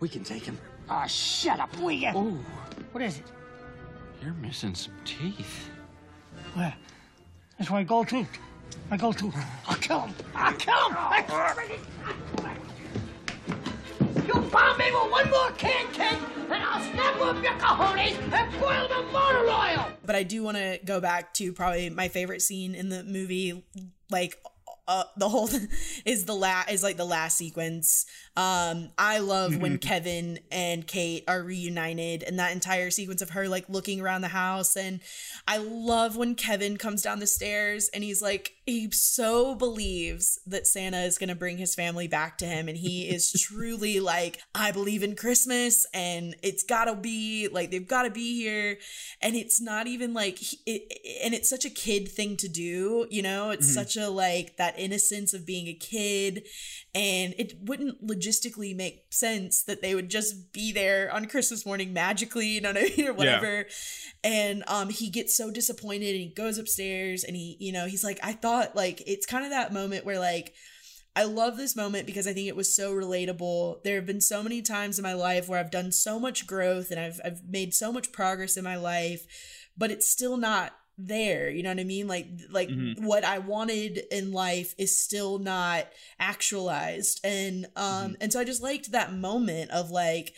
We can take him. Ah, shut up, will ya? Oh, What is it? you're missing some teeth. Where? That's where I go to. I go to. I'll kill him. I'll kill him. You bomb me with one more can, kid, and I'll snap up your cojones and boil the motor oil. but I do want to go back to probably my favorite scene in the movie, like uh, the whole is the last is like the last sequence. Um, I love when Kevin and Kate are reunited, and that entire sequence of her like looking around the house, and I love when Kevin comes down the stairs and he's like he so believes that Santa is gonna bring his family back to him, and he is truly like I believe in Christmas, and it's gotta be like they've gotta be here, and it's not even like it, and it's such a kid thing to do, you know. It's Mhm. such a like that innocence of being a kid, and it wouldn't logistically make sense that they would just be there on Christmas morning magically, you know what I mean, or whatever. And um, he gets so disappointed, and he goes upstairs, and he, you know, he's like, I thought like it's kind of that moment where like. I love this moment because I think it was so relatable. There have been so many times in my life where I've done so much growth and I've I've made so much progress in my life, but it's still not there. You know what I mean? Like like Mhm. what I wanted in life is still not actualized. And um and so I just liked that moment of like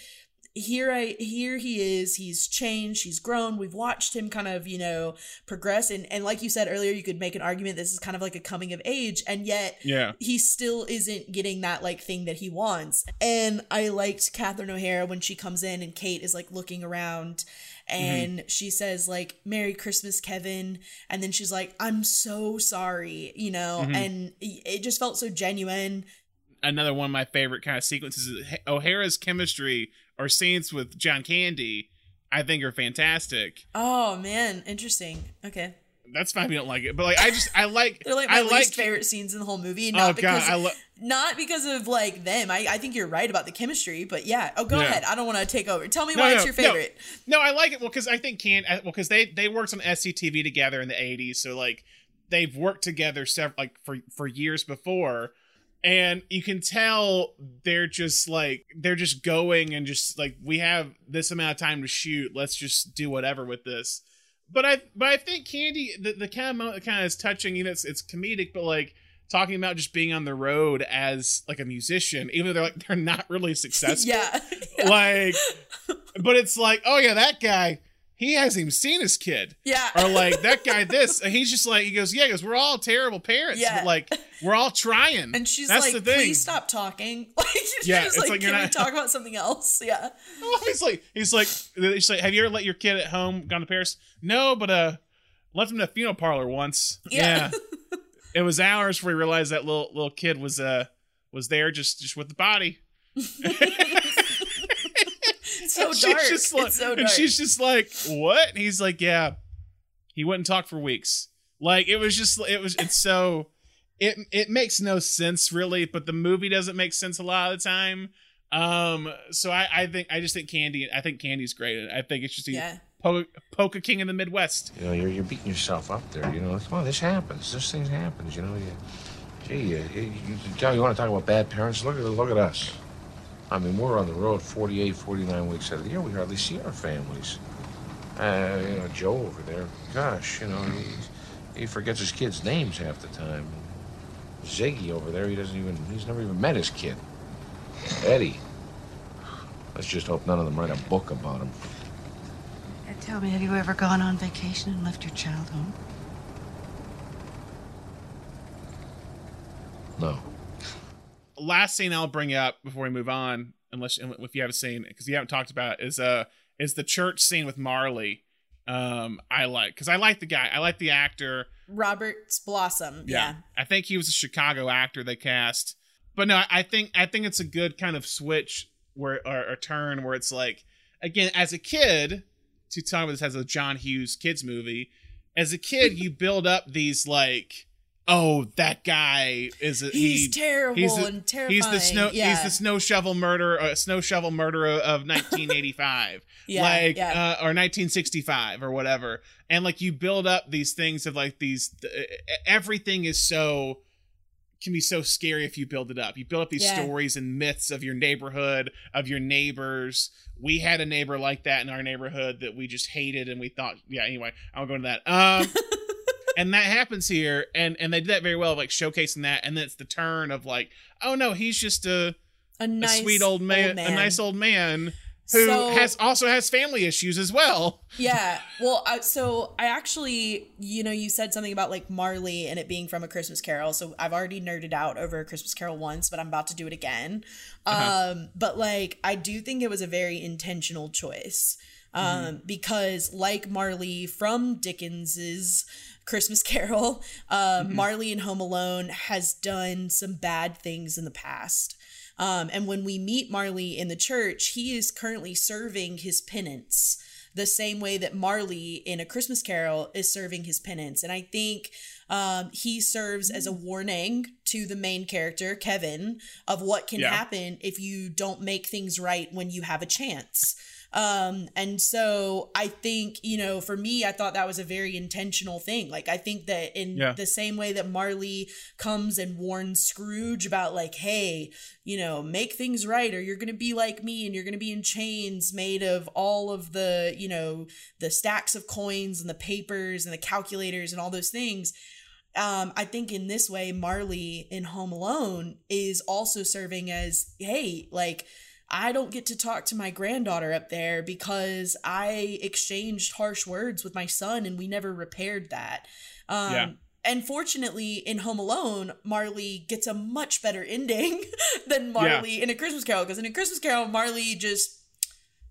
here I here he is he's changed he's grown we've watched him kind of you know progress and and like you said earlier you could make an argument this is kind of like a coming of age and yet Yeah. he still isn't getting that like thing that he wants and I liked Catherine O'Hara when she comes in and Kate is like looking around and she says like merry christmas kevin and then she's like i'm so sorry you know Mhm. and it just felt so genuine Another one of my favorite kind of sequences is O'Hara's chemistry or scenes with John Candy. I think are fantastic. oh man interesting okay That's fine We don't like it, but like I just I like They're like my I least like favorite scenes in the whole movie. Oh, Not God, because I lo- not because of like them. I, I think you're right about the chemistry, but yeah. Oh, go ahead. I don't want to take over. Tell me No, why no, it's your favorite. No, I like it. Well, because I think can uh, well because they they worked on SCTV together in the '80s, so like they've worked together several like for for years before, and you can tell they're just like they're just going and just like we have this amount of time to shoot. Let's just do whatever with this. But I but I think Candy the the kind of kind of is touching. You know, it's it's comedic, but like talking about just being on the road as like a musician, even though they're like they're not really successful yeah. like but it's like oh yeah that guy he hasn't even seen his kid Yeah. or like that guy this and he's just like he goes yeah he goes we're all terrible parents Yeah. but like we're all trying And she's that's like, the thing please stop talking. Like, Yeah, it's like, like you're can we not- talk about something else? Yeah. Oh, he's like he's like he's like have you ever let your kid at home gone to paris no but uh left him in a funeral parlor once Yeah. it was hours before we realized that little little kid was uh was there just just with the body so And dark. She's just like, it's so and dark. she's just like, what? And he's like, yeah. He wouldn't talk for weeks. Like it was just, it was, it's so, it it makes no sense really, but the movie doesn't make sense a lot of the time. Um, so I I think I just think Candy, I think Candy's great. I think it's just a Yeah. po- polka king in the Midwest. You know, you're, you're beating yourself up there. You know, come on, this happens. This thing happens. You know, you, gee, you, you, you, you want to talk about bad parents? Look at look at us. I mean, we're on the road 48, 49 weeks out of the year. We hardly see our families. Uh, you know, Joe over there, gosh, you know, he, he forgets his kids' names half the time. Ziggy over there, he doesn't even, he's never even met his kid. Eddie. Let's just hope none of them write a book about him. And tell me, have you ever gone on vacation and left your child home? No. Last scene I'll bring up before we move on, unless if you haven't seen because you haven't talked about it, is uh is the church scene with Marley. Um, I like because I like the guy, I like the actor. Robert's Blossom. Yeah. I think he was a Chicago actor they cast, but no, I think I think it's a good kind of switch where or, or turn where it's like again as a kid to talk about this as a John Hughes kids movie. As a kid, you build up these like. Oh, that guy is a, He's he- terrible he's the- and He's the snow. Yeah. He's the snow shovel murder. Uh, snow shovel murderer of 1985. Yeah, like yeah. Uh, or 1965 or whatever. And like you build up these things of like these. Uh, everything is so can be so scary if you build it up. You build up these Yeah. stories and myths of your neighborhood, of your neighbors. We had a neighbor like that in our neighborhood that we just hated and we thought, yeah, anyway, I won't go into that. Um and that happens here and and they did that very well like showcasing that and then it's the turn of like, oh no, he's just a A a sweet old man, a nice old man who So- has also has family issues as well. Yeah. Well, I, so I actually, you know, you said something about like Marley and it being from a Christmas Carol. So I've already nerded out over a Christmas Carol once, but I'm about to do it again. Uh-huh. Um, but like, I do think it was a very intentional choice. Um, because like Marley from Dickens's Christmas Carol, um, Mhm. Marley in Home Alone has done some bad things in the past. Um, and when we meet Marley in the church, he is currently serving his penance the same way that Marley in A Christmas Carol is serving his penance. And I think um, he serves as a warning to the main character, Kevin, of what can Yeah. happen if you don't make things right when you have a chance. Um, and so I think, you know, for me, I thought that was a very intentional thing. Like, I think that in Yeah. the same way that Marley comes and warns Scrooge about, like, hey, you know, make things right or you're going to be like me and you're going to be in chains made of all of the, you know, the stacks of coins and the papers and the calculators and all those things. Um, I think in this way, Marley in Home Alone is also serving as, hey, like, I don't get to talk to my granddaughter up there because I exchanged harsh words with my son and we never repaired that. Um, Yeah. And fortunately, in Home Alone, Marley gets a much better ending than Marley in A Christmas Carol. Because in A Christmas Carol, Marley just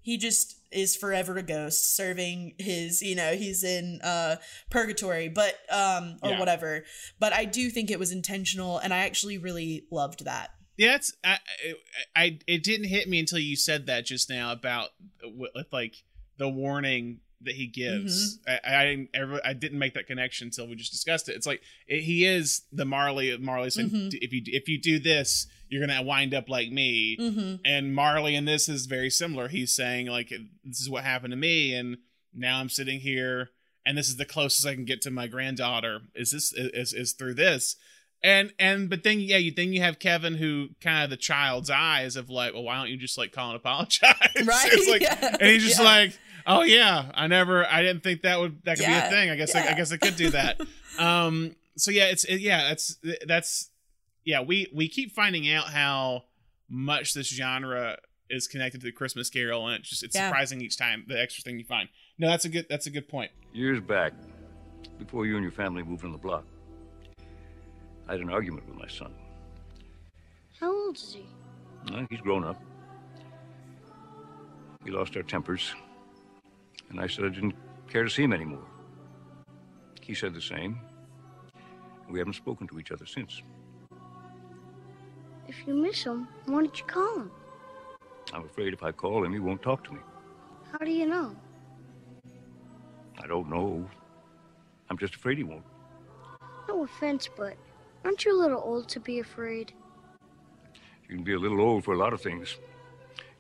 he just is forever a ghost serving his you know he's in uh purgatory but um or Yeah. whatever but i do think it was intentional and i actually really loved that Yeah, it's I, I, it didn't hit me until you said that just now about with like the warning that he gives. I, I didn't ever I didn't make that connection until we just discussed it. It's like it, he is the Marley. Marley saying Mhm. if you if you do this, you're gonna wind up like me. Mhm. And Marley in this is very similar. He's saying like this is what happened to me, and now I'm sitting here, and this is the closest I can get to my granddaughter. Is this is is through this? And and but then yeah, you then you have Kevin who kind of the child's eyes of like, well, why don't you just like call and apologize? Right, it's like, yeah, and he's just yeah. like, oh yeah, I never, I didn't think that would that could Yeah, be a thing. I guess I, I guess I could do that. um. So yeah, it's it, yeah, that's that's yeah. We we keep finding out how much this genre is connected to the Christmas Carol, and it's just it's Yeah. surprising each time the extra thing you find. No, that's a good that's a good point. Years back, before you and your family moved on the block, I had an argument with my son. How old is he? Well, he's grown up. We lost our tempers, and I said I didn't care to see him anymore. He said the same. We haven't spoken to each other since. If you miss him, why don't you call him? I'm afraid if I call him, he won't talk to me. How do you know? I don't know. I'm just afraid he won't. No offense, but aren't you a little old to be afraid? You can be a little old for a lot of things.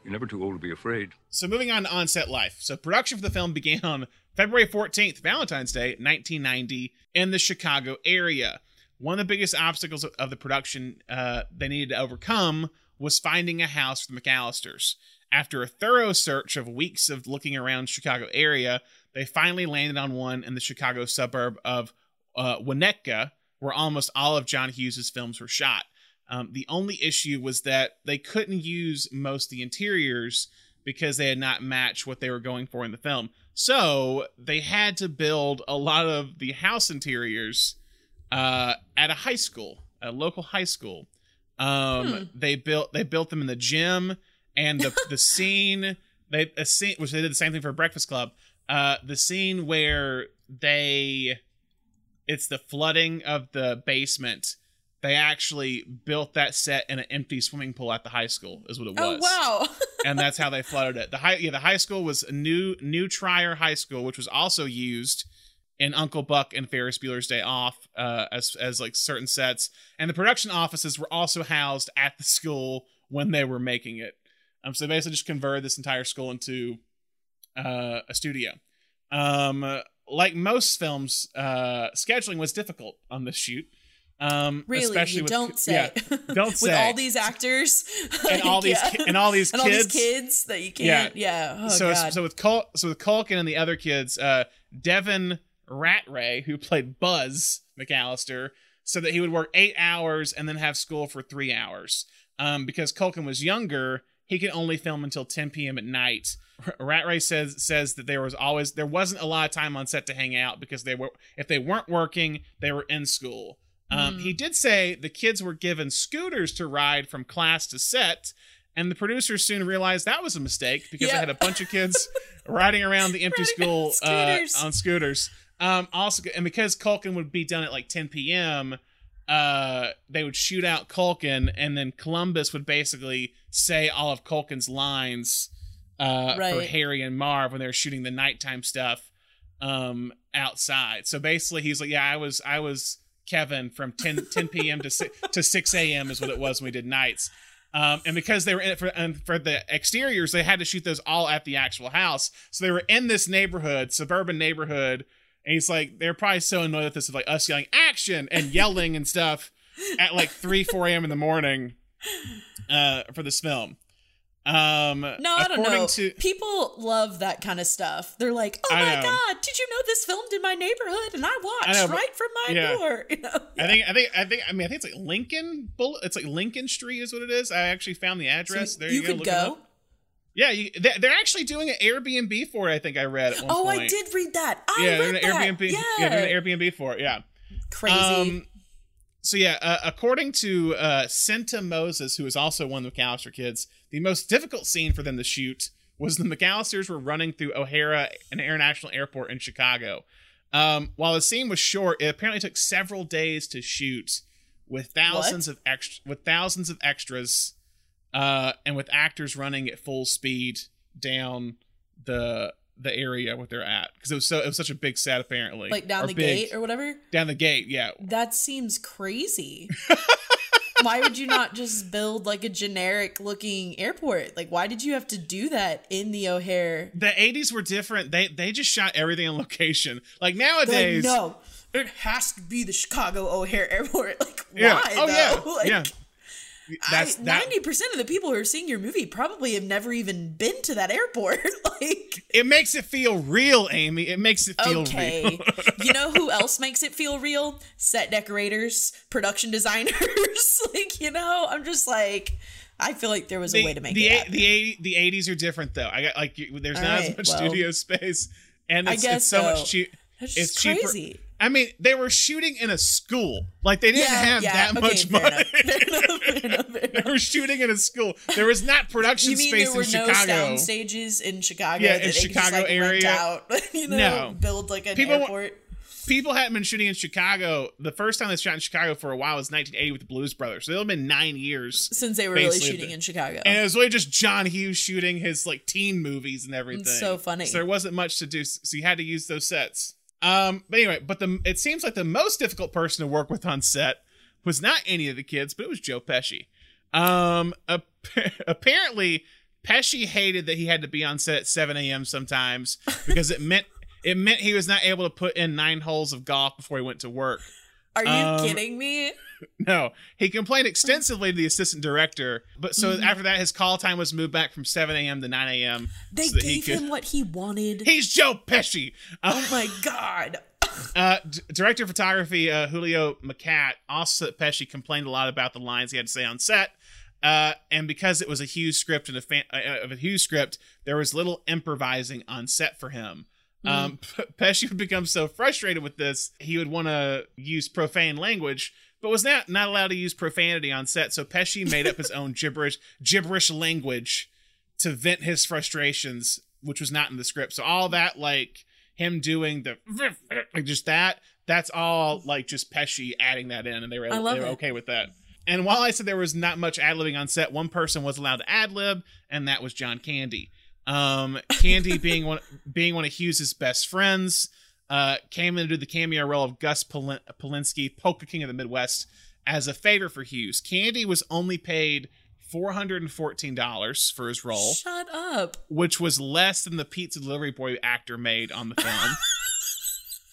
You're never too old to be afraid. So moving on to on-set life. So production for the film began on February 14th, Valentine's Day, 1990, in the Chicago area. One of the biggest obstacles of, of the production uh, they needed to overcome was finding a house for the McAllisters. After a thorough search of weeks of looking around Chicago area, they finally landed on one in the Chicago suburb of uh, Winnetka, where almost all of John Hughes' films were shot. Um, the only issue was that they couldn't use most of the interiors because they had not matched what they were going for in the film. So they had to build a lot of the house interiors uh, at a high school, a local high school. Um, Hmm. They built they built them in the gym, and the the scene they a scene which they did the same thing for Breakfast Club. Uh, the scene where they it's the flooding of the basement. They actually built that set in an empty swimming pool at the high school. Is what it was oh wow and that's how they flooded it. The high, yeah, the high school was a new new Trier High School, which was also used in Uncle Buck and Ferris Bueller's Day Off uh, as as like certain sets, and the production offices were also housed at the school when they were making it. Um, so they basically just converted this entire school into uh, a studio. Um, like most films, uh, scheduling was difficult on this shoot. Um, Really, especially with, don't say. Yeah, don't With say. all these actors and all these Yeah. ki- and all these and all these kids. kids that you can't. Yeah. Oh so god. so with Cul- so with Culkin and the other kids, uh, Devin Ratray, who played Buzz McAllister, said that he would work eight hours and then have school for three hours. Um, because Culkin was younger, he could only film until 10 p.m. at night. Ratray says says that there was always there wasn't a lot of time on set to hang out because they were if they weren't working, they were in school. Um, Hmm. He did say the kids were given scooters to ride from class to set, and the producers soon realized that was a mistake because they had a bunch of kids riding around the empty school uh, scooters. on scooters. Um, also, and because Culkin would be done at like 10 p.m., uh, they would shoot out Culkin, and then Columbus would basically say all of Culkin's lines uh, for Harry and Marv when they were shooting the nighttime stuff um, outside. So basically, he's like, "Yeah, I was, I was Kevin from 10, 10 p.m. to six, to 6 a.m. is what it was when we did nights." Um, and because they were in it for and for the exteriors, they had to shoot those all at the actual house. So they were in this neighborhood, suburban neighborhood, and he's like, they're probably so annoyed with this of like us yelling action and yelling and stuff at like three, four a.m. in the morning uh, for this film. Um, no, I don't know. To, People love that kind of stuff. They're like, "Oh I my know. god, did you know this filmed in my neighborhood and I watched I know, but- right from my yeah. door?" You know? I think, I think, I think. I mean, I think it's like Lincoln. Bull. It's like Lincoln Street is what it is. I actually found the address. So there you you, go. could go. Yeah, you, they, they're actually doing an Airbnb for it. I think I read Oh, point. I did read that. I yeah, read they're an that. Airbnb. Yeah, they're doing an Airbnb for it. Yeah. crazy. Um, so yeah, uh, according to uh, Senta Moses, who is also one of the McAllister kids, the most difficult scene for them to shoot was the McAllisters were running through O'Hare and International Airport in Chicago. Um, while the scene was short, it apparently took several days to shoot, with thousands of extra, with thousands of extras, uh, and with actors running at full speed down the the area where they're at because it was so it was such a big set apparently, like down Or the big- gate or whatever. down the gate. Yeah, That seems crazy. why would you not just build like a generic looking airport? Like, why did you have to do that in the O'Hare? the 80s were different they they just shot everything on location like They're like, nowadays no, it has to be the Chicago O'Hare Airport. Like, yeah why? oh though? yeah Like, yeah that's that ninety percent of the people who are seeing your movie probably have never even been to that airport. like, it makes it feel real amy it makes it feel okay, real you know who else makes it feel real? Set decorators, production designers. like, you know, I'm just like, I feel like there was a way to make the, it. the 80 the 80s are different though i got like there's All not as much well, studio space and I it's, guess it's so so. much cheap That's it's just cheaper crazy. I mean they were shooting in a school like they didn't Yeah, have yeah, that okay, much money enough, fair enough, fair enough, they were shooting in a school there was not production space there were in no chicago sound stages in Chicago? Yeah, that in they could Chicago just, like, area. out, you know, No. build like an People airport. people hadn't been shooting in Chicago. The first time they shot in Chicago for a while was 1980 with the Blues Brothers. So it'll been nine years since they were really shooting in Chicago. and it was really just John Hughes shooting his like teen movies and everything. It's so funny. So there wasn't much to do, so you had to use those sets. Um, but anyway, but the it seems like the most difficult person to work with on set was not any of the kids, but it was Joe Pesci. Um, ap- apparently Pesci hated that he had to be on set at 7 a.m. sometimes because it meant it meant he was not able to put in nine holes of golf before he went to work. Are you Um, kidding me? No, he complained extensively to the assistant director, but so Mhm. after that, his call time was moved back from 7 a.m. to 9 a.m. They so gave could- him what he wanted. He's Joe Pesci. Uh, oh my god. uh, d- director of photography uh, Julio Macat also Pesci complained a lot about the lines he had to say on set. Uh, and because it was a huge script and a fan uh, of a huge script, there was little improvising on set for him. Um, P- Pesci would become so frustrated with this, he would want to use profane language, but was not not allowed to use profanity on set. So Pesci made up his own gibberish gibberish language to vent his frustrations, which was not in the script. So all that like him doing the like just that, that's all like just Pesci adding that in, and they were they were it. okay with that. And while I said there was not much ad libbing on set, one person was allowed to ad lib, and that was John Candy. Um, Candy being one being one of Hughes's best friends, uh, came in to do the cameo role of Gus Polin- Polinsky, Polka King of the Midwest, as a favor for Hughes. Candy was only paid four hundred and fourteen dollars for his role, Shut up. which was less than the pizza delivery boy actor made on the film.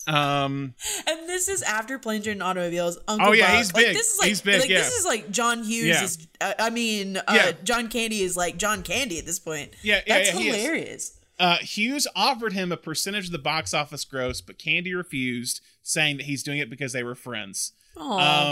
um, And this is after Planes, Trains, and Automobiles. Uncle Oh, yeah, he's Like, big. this is like, He's big, Like, yeah. This is like John Hughes Yeah. is. Uh, I mean, uh, Yeah. John Candy is like John Candy at this point. Yeah, yeah, that's hilarious. Uh, Hughes offered him a percentage of the box office gross, but Candy refused, saying that he's doing it because they were friends.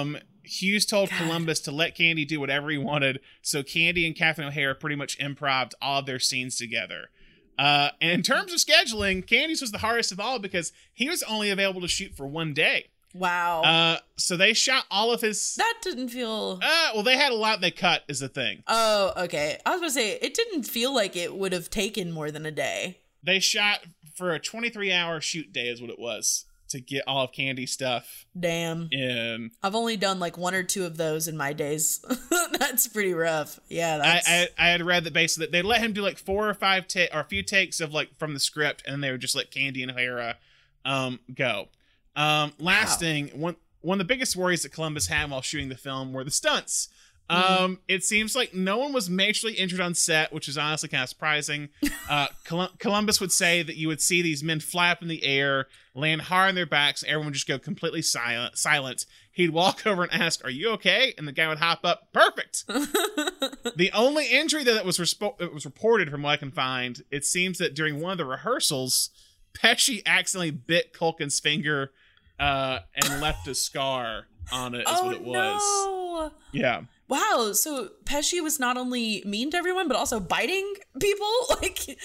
Um, Hughes told Columbus to let Candy do whatever he wanted, so Candy and Catherine O'Hara pretty much improved all of their scenes together. Uh, and in terms of scheduling, Candy's was the hardest of all because he was only available to shoot for one day. Wow. Uh, so they shot all of his. that didn't feel. Uh, well, they had a lot they cut, is the thing. Oh, okay. I was gonna say it didn't feel like it would have taken more than a day. They shot for a 23 hour shoot day, is what it was, to get all of Candy's stuff Damn. in. I've only done like one or two of those in my days. that's pretty rough. Yeah, I, that's. I I had read that basically they let him do like four or five ta- or a few takes of like from the script, and then they would just let Candy and O'Hara um go. Um, last thing, one one of the biggest worries that Columbus had while shooting the film were the stunts. Um, it seems like no one was majorly injured on set, which is honestly kind of surprising. Uh, Colum- Columbus would say that you would see these men fly up in the air, land hard on their backs, and everyone would just go completely silent. Silent. He'd walk over and ask, "Are you okay?" And the guy would hop up. Perfect. the only injury that was respo- was reported, from what I can find, it seems that during one of the rehearsals, Pesci accidentally bit Culkin's finger uh, and left a scar on it. Is oh what it was. no! Yeah. Wow. So Pesci was not only mean to everyone, but also biting people. Like It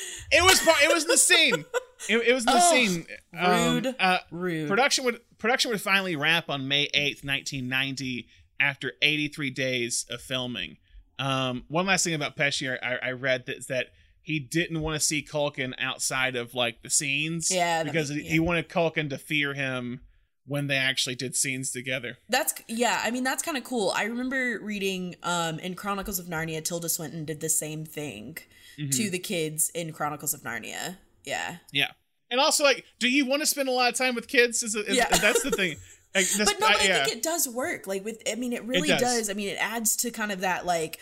was. It was the scene. It, it was the Oh, scene. rude, uh, rude. Production would production would finally wrap on May eighth, nineteen ninety, after eighty three days of filming. Um, one last thing about Pesci, I, I read that that he didn't want to see Culkin outside of like the scenes. Yeah, because makes- he he wanted Culkin to fear him when they actually did scenes together. That's yeah, I mean that's kind of cool. I remember reading um in Chronicles of Narnia Tilda Swinton did the same thing Mm-hmm. to the kids in Chronicles of Narnia. Yeah. Yeah, and also like, do you want to spend a lot of time with kids? Is, is Yeah. that's the thing. Like, but no, but I- yeah. I think it does work. Like with I mean it really does. does. I mean it adds to kind of that like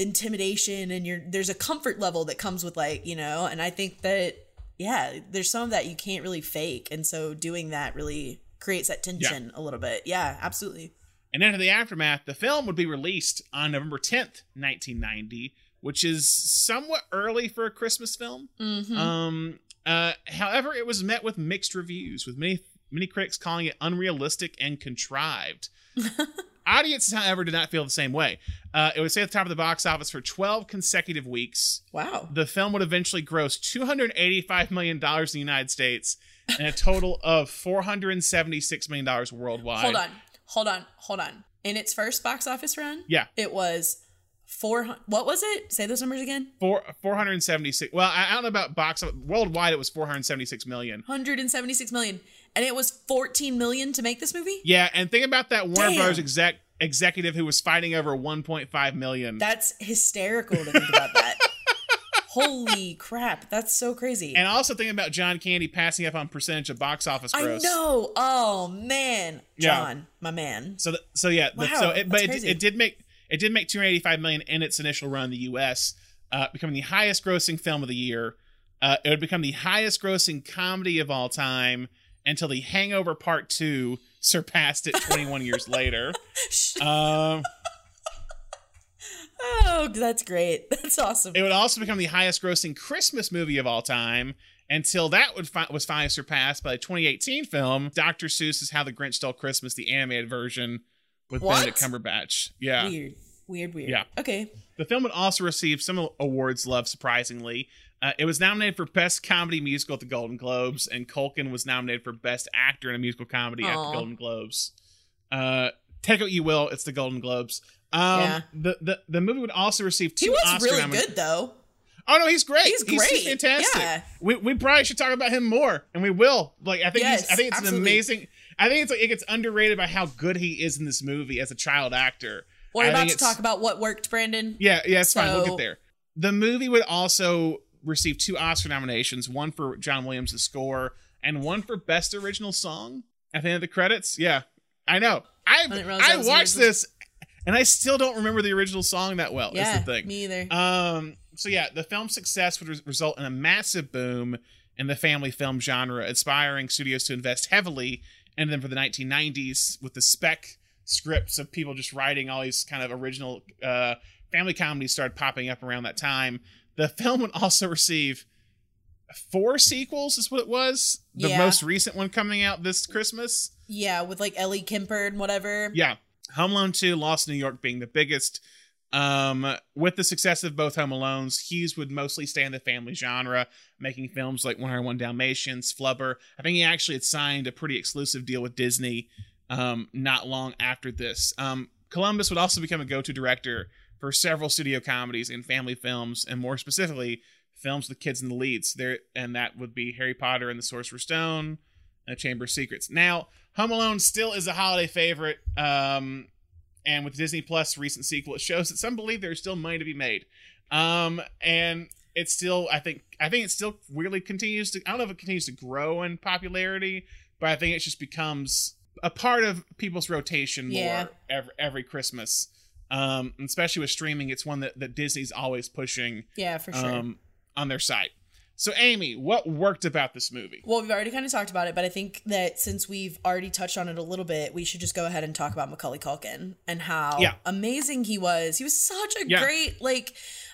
intimidation and you're there's a comfort level that comes with like, you know, and I think that yeah, there's some of that you can't really fake and so doing that really creates that tension a little bit. Yeah, absolutely. And into the aftermath, the film would be released on November 10th, 1990, which is somewhat early for a Christmas film. Mhm. Um, uh, however, it was met with mixed reviews, with many many critics calling it unrealistic and contrived. Audiences, however, did not feel the same way. Uh, it would stay at the top of the box office for 12 consecutive weeks. Wow. The film would eventually gross $285 million in the United States and a total of $476 million worldwide. Hold on. Hold on. Hold on. In its first box office run, Yeah. it was four. What was it? Say those numbers again. Four, 476 well I, I don't know about box worldwide it was 476 million 176 million, and it was 14 million to make this movie. yeah and think about that warner Damn. brothers exec executive who was fighting over 1.5 million That's hysterical to think about that. Holy crap, that's so crazy. and also think about john candy passing up on percentage of box office I gross know. Oh man, Yeah. John, my man. so so yeah the- Wow, so it, but it, it did make it did make 285 million in its initial run in the us uh, becoming the highest grossing film of the year uh, it would become the highest grossing comedy of all time until the hangover part 2 surpassed it 21 years later um Oh, that's great. That's awesome. It would also become the highest grossing Christmas movie of all time until that would fi- was finally surpassed by the 2018 film Dr. Seuss's How the Grinch Stole Christmas, the animated version with What? Benedict Cumberbatch. Yeah. Weird, weird, weird. Yeah. Okay. The film would also receive some awards love surprisingly. Uh, it was nominated for Best Comedy Musical at the Golden Globes, and Culkin was nominated for Best Actor in a Musical Comedy at the Golden Globes. Uh, take what you will, it's the Golden Globes. Um, Yeah. the, the the movie would also receive two He was Oscar really nominations. good though. Oh no, he's great. He's great. He's fantastic. Yeah. We we probably should talk about him more, and we will. Like I think Yes, he's, I think it's an amazing. I think it's like it gets underrated by how good he is in this movie as a child actor. We're I about to talk about what worked, Brandon. Yeah, yeah, it's fine. We'll get there. The movie would also receive two Oscar nominations: one for John Williams' score, and one for Best Original Song. At the end of the credits, yeah, I know. I didn't I watched this, and I still don't remember the original song that well. Yeah, is the thing. me either. Um. So yeah, the film's success would res- result in a massive boom in the family film genre, inspiring studios to invest heavily and then for the 1990s with the spec scripts of people just writing all these kind of original uh, family comedies started popping up around that time. The film would also receive four sequels, is what it was. The Yeah. most recent one coming out this Christmas. Yeah, with like Ellie Kemper and whatever. Yeah. Home Alone 2, Lost in New York being the biggest. Um, with the success of both Home Alones, Hughes would mostly stay in the family genre, making films like 101 Dalmatians, Flubber. I think he actually had signed a pretty exclusive deal with Disney um, not long after this. Um, Columbus would also become a go to director for several studio comedies and family films, and more specifically, films with kids in the leads. There, and that would be Harry Potter and the Sorcerer's Stone and Chamber of Secrets. Now, Home Alone still is a holiday favorite. Um, and with Disney Plus recent sequel, it shows that some believe there's still money to be made. Um, and it's still, I think, I think it still weirdly continues to. I don't know if it continues to grow in popularity, but I think it just becomes a part of people's rotation more Yeah. every every Christmas. Um, especially with streaming, it's one that, that Disney's always pushing. Yeah, for sure. Um, on their site. So, Amy, what worked about this movie? Well, we've already kind of talked about it, but I think that since we've already touched on it a little bit, we should just go ahead and talk about Macaulay Culkin and how Yeah. amazing he was. He was such a Yeah. great, like,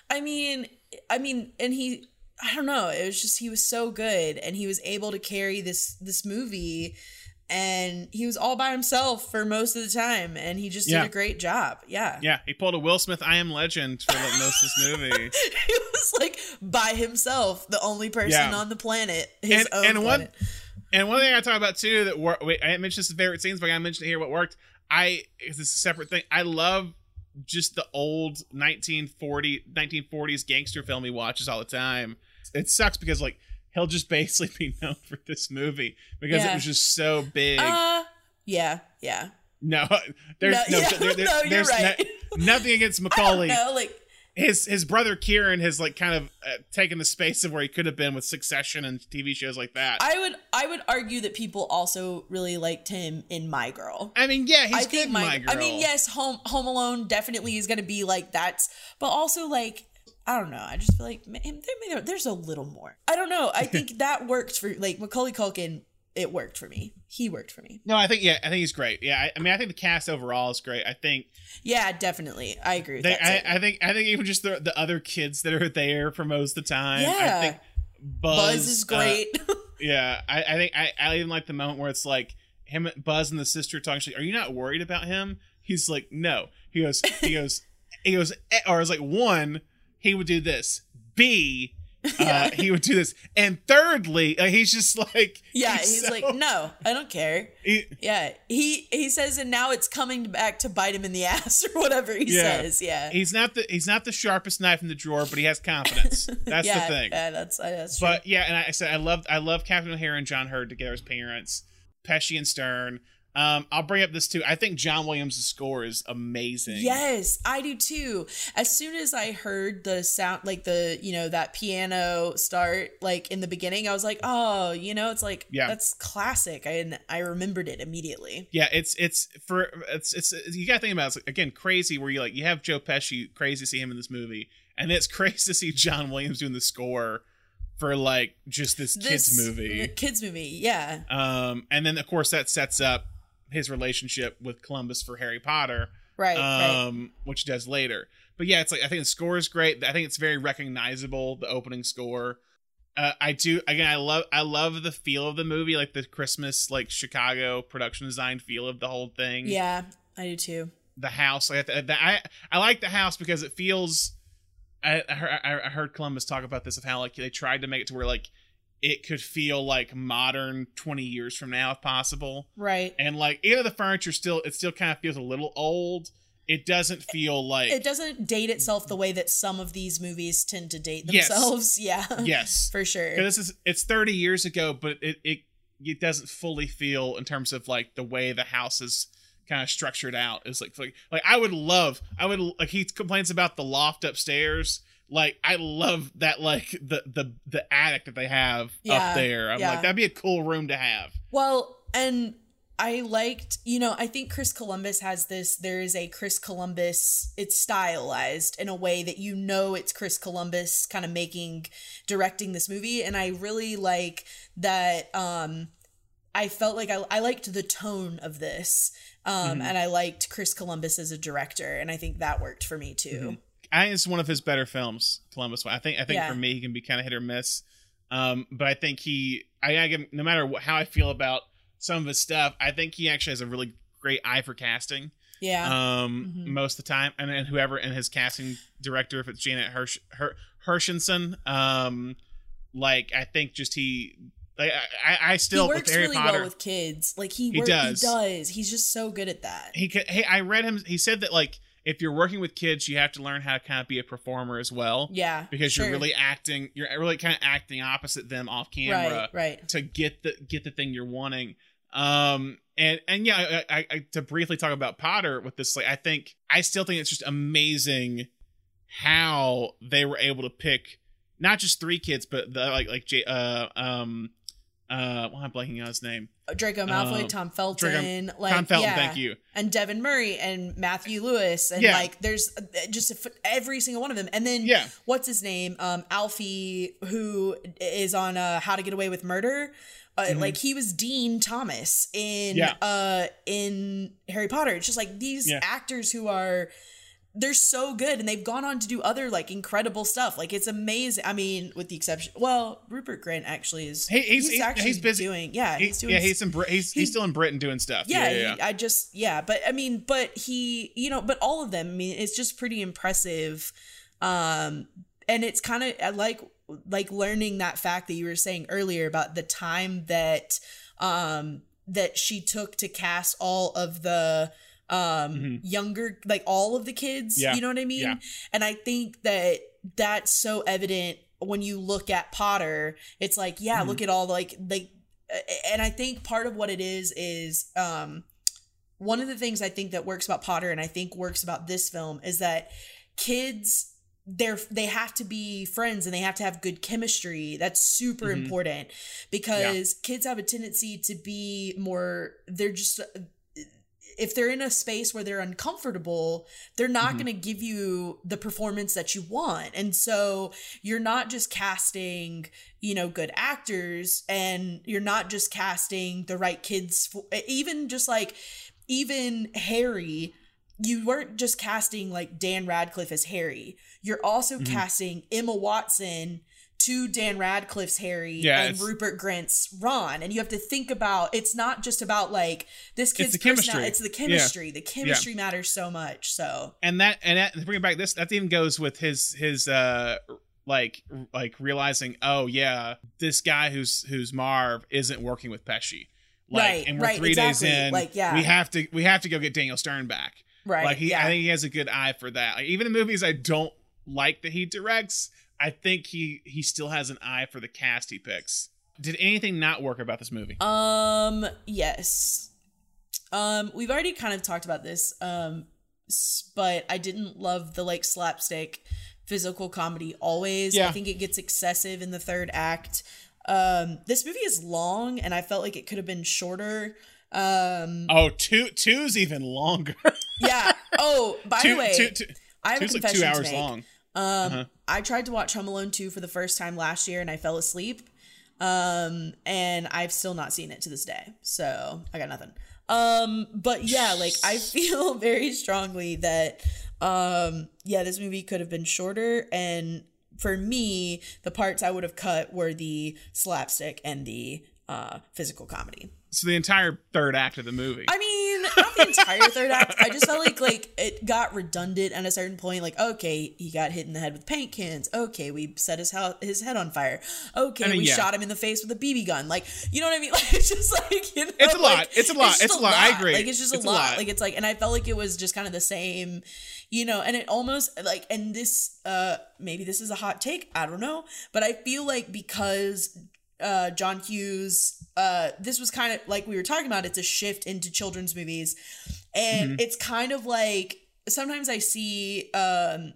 I mean, I mean, and he, I don't know, it was just he was so good, and he was able to carry this this movie, and he was all by himself for most of the time, and he just Yeah. did a great job. Yeah, Yeah, he pulled a Will Smith I Am Legend for like most of this movie. he was like by himself, the only person Yeah. on the planet, his and, own and one planet. and one thing I talk about too that wor- wait, I didn't mention this favorite scenes, but I mentioned it here what worked. I it's a separate thing. I love just the old 1940 1940s gangster film he watches all the time. It sucks because like he'll just basically be known for this movie because it was just so big. Uh, yeah, yeah. no, there's No, no, yeah, there- there- no, you're there's right. no- nothing against Macaulay. No, like his his brother Kieran has like kind of uh, taken the space of where he could have been with Succession and TV shows like that. I would I would argue that people also really liked him in My Girl. I mean, yeah, he's I good my, My Girl. I mean, yes, Home Home Alone definitely is going to be like that, but also like I don't know. I just feel like man, there, there- there's a little more. I don't know. I think that worked for like Macaulay Culkin. It worked for me. He worked for me. No, I think yeah, I think he's great. Yeah, I, I mean, I think the cast overall is great. I think Yeah, definitely. I agree with they, that. I. I think I think even just the the other kids that are there for most of the time. I Yeah. think Buzz, Buzz is uh, great. yeah, I, I think I, I even like the moment where it's like him, Buzz, and the sister talking. She's like, "Are you not worried about him?" He's like, "No." He goes, he goes, he goes, eh, or it's like one, he would do this. B, uh, he would do this, and thirdly, uh, he's just like, yeah, he's, so- like, no, I don't care. He- yeah, he he says, and now it's coming back to bite him in the ass or whatever he Yeah. says. Yeah, He's not the he's not the sharpest knife in the drawer, but he has confidence. That's yeah, the thing. Yeah, that's uh, that's true. But yeah, and I said I love I love Catherine O'Hara and John Heard together as parents, Pesci and Stern. Um, I'll bring up this too. I think John Williams' score is amazing. Yes, I do too. As soon as I heard the sound, like the, you know, that piano start, like in the beginning, I was like, oh, you know, it's like, Yeah. that's classic. I, and I remembered it immediately. Yeah, it's it's for it's it's you gotta think about it. It's like, again crazy where you like you have Joe Pesci crazy to see him in this movie, and it's crazy to see John Williams doing the score for like just this, kids movie. Kids movie, yeah. Um, and then of course that sets up his relationship with Columbus for Harry Potter, Right, right. um, which he does later. But yeah, it's like I think the score is great. I think it's very recognizable. The opening score. Uh, I do again. I love I love the feel of the movie, like the Christmas like Chicago production design feel of the whole thing. Yeah, I do too. the house. Like the, the, I I like the house because it feels. I I I heard Columbus talk about this of how like they tried to make it to where like it could feel like modern 20 years from now if possible Right. and like even though the furniture still it still kind of feels a little old it doesn't feel like It doesn't date itself the way that some of these movies tend to date Yes. themselves. Yeah. yes For sure. this is it's 30 years ago but it it it doesn't fully feel in terms of like the way the house is kind of structured out is like like like I would love I would like he complains about the loft upstairs like I love that like the the the attic that they have Yeah, up there I'm yeah. like that'd be a cool room to have Well, and I liked, you know, I think Chris Columbus has this. There is a Chris Columbus, it's stylized in a way that you know it's Chris Columbus kind of making, directing this movie. And I really like that. Um, I felt like I, I liked the tone of this. Um, Mhm. and I liked Chris Columbus as a director, and I think that worked for me too. Mhm. I think it's one of his better films, Columbus. I think I think Yeah. for me he can be kind of hit or miss. Um, but I think he I, I give him- no matter what, how I feel about some of his stuff, I think he actually has a really great eye for casting. Yeah. Um, Mhm. most of the time, and then whoever and his casting director, if it's Janet Hirsch, Her, Hirshenson, um, like I think just he, like I, I- still he works really Potter, well with kids. Like he, He work, does. He does. He's just so good at that. he could hey i read him he said that like if you're working with kids you have to learn how to kind of be a performer as well Yeah, because sure. you're really acting you're really kind of acting opposite them off camera Right, right. to get the get the thing you're wanting um and and yeah I, I, I to briefly talk about potter with this like i think i still think it's just amazing how they were able to pick not just three kids but the like like J, uh um uh well i'm blanking on his name Draco Malfoy, Um, Tom Felton, like Tom Felton, yeah. thank you. and Devon Murray and Matthew Lewis, and Yeah. like there's uh, just a every single one of them. And then Yeah. what's his name? Um, Alfie, who is on uh, How to Get Away with Murder. Uh, Mhm. Like he was Dean Thomas in Yeah. uh in Harry Potter. It's just like these actors who are they're so good and they've gone on to do other like incredible stuff. Like it's amazing. I mean, with the exception, well, Rupert Grint actually is. He, he's, he's, actually he's busy doing. Yeah, He- he's doing. yeah he's in he's, he- he's still in Britain doing stuff yeah, yeah, yeah, he- yeah. I just yeah, but I mean, but he, you know, but all of them. I mean, it's just pretty impressive. Um, and it's kind of like like learning that fact that you were saying earlier about the time that um that she took to cast all of the um younger like all of the kids Mm-hmm. Yeah, you know what i mean yeah. and i think that that's so evident when you look at potter it's like yeah Mhm. look at all like like and i think part of what it is is um one of the things i think that works about potter and i think works about this film is that kids they're they have to be friends and they have to have good chemistry that's super Mhm. important because kids have a tendency to be more they're just if they're in a space where they're uncomfortable, they're not Mhm. going to give you the performance that you want. And so you're not just casting, you know, good actors and you're not just casting the right kids for, even just like even Harry you weren't just casting like Dan Radcliffe as Harry. You're also Mhm. casting Emma Watson to Dan Radcliffe's Harry Yeah, and Rupert Grint's Ron. And you have to think about it's not just about like this kid's the personality, chemistry. it's the Yeah. chemistry. The Yeah. chemistry matters so much. So and that and that to bring it back this that even goes with his his uh like like realizing oh yeah this guy who's who's marv isn't working with pesci like Right, and we're right, three exactly. days in Like, yeah. we have to we have to go get daniel stern back Right, like he yeah. i think he has a good eye for that like even in movies i don't like that he directs i think he he still has an eye for the cast he picks did anything not work about this movie Um, yes. Um, we've already kind of talked about this. Um, but I didn't love the like slapstick physical comedy always. Yeah. I think it gets excessive in the third act. Um, this movie is long and I felt like it could have been shorter. Um, oh two two's even longer yeah. Oh, by Two- the way, two- two- I have a two's like confession two hours long Um, Uh-huh. I tried to watch Home Alone 2 for the first time last year and I fell asleep. Um, and I've still not seen it to this day. So I got nothing. Um, but yeah, like I feel very strongly that, um, yeah, this movie could have been shorter. And for me, the parts I would have cut were the slapstick and the, uh, physical comedy. So the entire third act of the movie I mean, not the entire third act. I just felt like like it got redundant at a certain point. Like, okay, he got hit in the head with paint cans. Okay, we set his house, his head on fire. Okay, I mean, we yeah. shot him in the face with a BB gun. Like, you know what I mean? Like, it's just like you know, It's a lot. like, It's a lot. just It's a lot. I agree. Like, it's just It's a a lot. lot. Like, it's like, and I felt like it was just kind of the same, you know. And it almost like, and this, uh, maybe this is a hot take. I don't know, but I feel like because uh John Hughes uh this was kind of like we were talking about it's a shift into children's movies and Mhm. it's kind of like sometimes I see um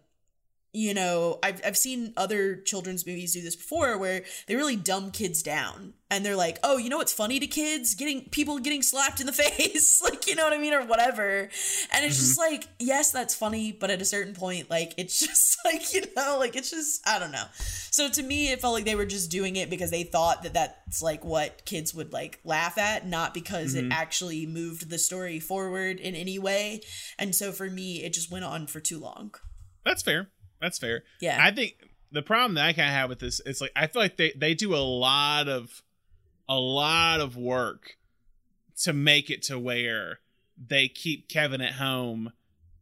you know, I've I've seen other children's movies do this before where they really dumb kids down and they're like, "Oh, you know what's funny to kids? Getting people getting slapped in the face." like, you know what I mean or whatever. And it's just like, yes, that's funny, but at a certain point like it's just like, you know, like it's just I don't know. So to me it felt like they were just doing it because they thought that that's like what kids would like laugh at, not because it Mhm. actually moved the story forward in any way. And so for me it just went on for too long. That's fair. That's fair. Yeah. I think the problem that I kind of have with this is like I feel like they they do a lot of a lot of work to make it to where they keep Kevin at home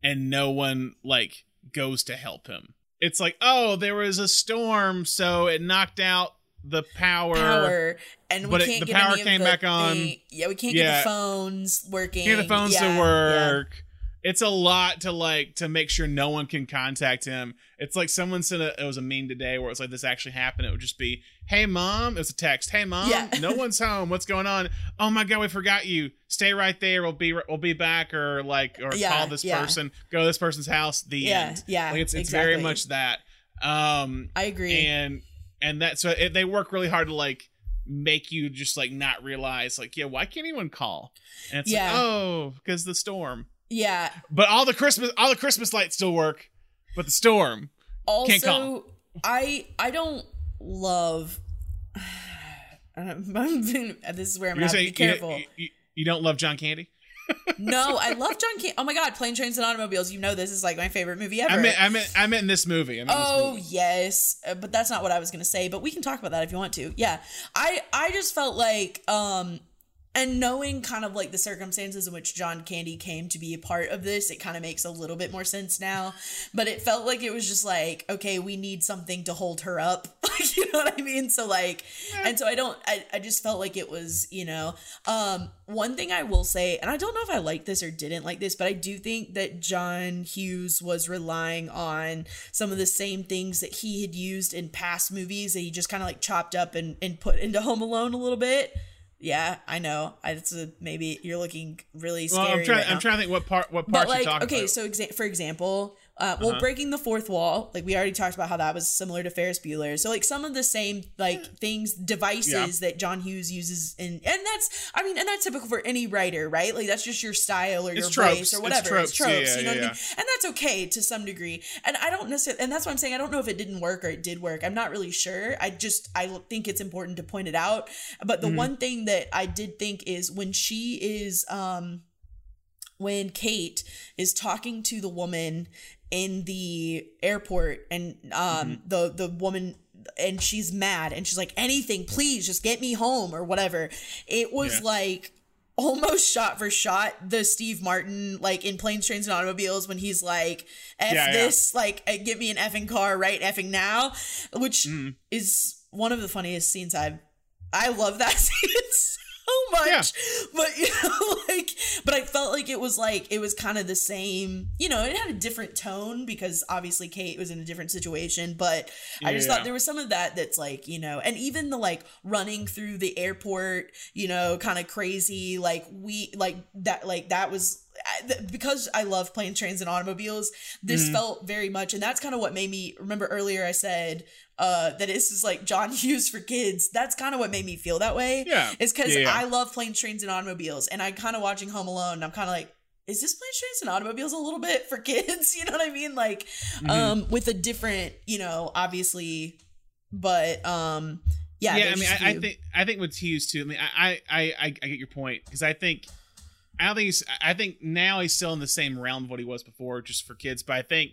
and no one like goes to help him. It's like, "Oh, there was a storm, so it knocked out the power." power and we but can't the get power came the back on. thing- yeah we can't Yeah. get the phones working Get the phones Yeah, to yeah. It's a lot to like to make sure no one can contact him. It's like someone sent a it was a meme today where it's like this actually happened. It would just be, "Hey mom," it was a text. "Hey mom, Yeah. no one's home. What's going on? Oh my god, we forgot you. Stay right there. We'll be we'll be back." Or like or Yeah, call this yeah. person. Go to this person's house. The Yeah, end. yeah, Like it's it's very much that. Um, I agree. And and that so it, they work really hard to like make you just like not realize like yeah why can't anyone call and it's Yeah. like oh because the storm yeah but all the Christmas all the Christmas lights still work, but the storm can't call. also i i don't love I don't- this is where i'm You're gonna be careful You, you, you don't love John Candy? no i love john Candy. oh my god plane trains and automobiles you know this is like my favorite movie ever I meant I meant I meant in this movie. In this Oh movie. yes, Uh, but that's not what I was gonna say. But we can talk about that if you want to. Yeah, I I just felt like um, and knowing kind of like the circumstances in which John Candy came to be a part of this, it kind of makes a little bit more sense now. But it felt like it was just like okay, we need something to hold her up. Like you know what I mean? So like, and so I don't. I I just felt like it was you know um one thing I will say, and I don't know if I like this or didn't like this, but I do think that John Hughes was relying on some of the same things that he had used in past movies that he just kind of like chopped up and, and put into Home Alone a little bit. Yeah, I know. I, it's a, maybe you're looking really Well, scary. I'm trying. right I'm trying to think what part what But parts like, you're talking okay, about. so exa- for example, uh, well, Uh-huh. breaking the fourth wall, like we already talked about how that was similar to Ferris Bueller. So like some of the same like things, devices that John Hughes uses, in, and that's, I mean, and that's typical for any writer, right? Like that's just your style or It's your tropes. voice or whatever. It's whatever. tropes. Yeah, yeah, you know yeah, what I mean? And that's okay to some degree. And I don't necessarily, and that's what I'm saying. I don't know if it didn't work or it did work. I'm not really sure. I just, I think it's important to point it out. But the Mhm. one thing that I did think is when she is, um, when Kate is talking to the woman in the airport and um the the woman and she's mad and she's like anything please just get me home or whatever it was Yeah. like almost shot for shot the Steve Martin like in planes trains and automobiles when he's like f Yeah, yeah. this like uh, get me an effing car right effing now which Mm-hmm. is one of the funniest scenes I've I love that scene so much. But you know, like but I felt like it was like it was kind of the same, you know, it had a different tone because obviously Kate was in a different situation, but I just Yeah. thought there was some of that that's like, you know, and even the like running through the airport, you know, kind of crazy like we like that like that was because I love planes, trains, and automobiles, this Mhm. felt very much, and that's kind of what made me remember earlier. I said uh, that this is like John Hughes for kids. That's kind of what made me feel that way. Yeah. is because Yeah, yeah. I love planes, trains, and automobiles, and I kind of watching Home Alone. And I'm kind of like, is this planes, trains, and automobiles a little bit for kids? You know what I mean? Like, Mhm. um, with a different, you know, obviously, but um, yeah, yeah. I mean, I, I think I think with Hughes too. I mean, I I I, I get your point because I think I don't think he's. I think now he's still in the same realm of what he was before, just for kids. But I think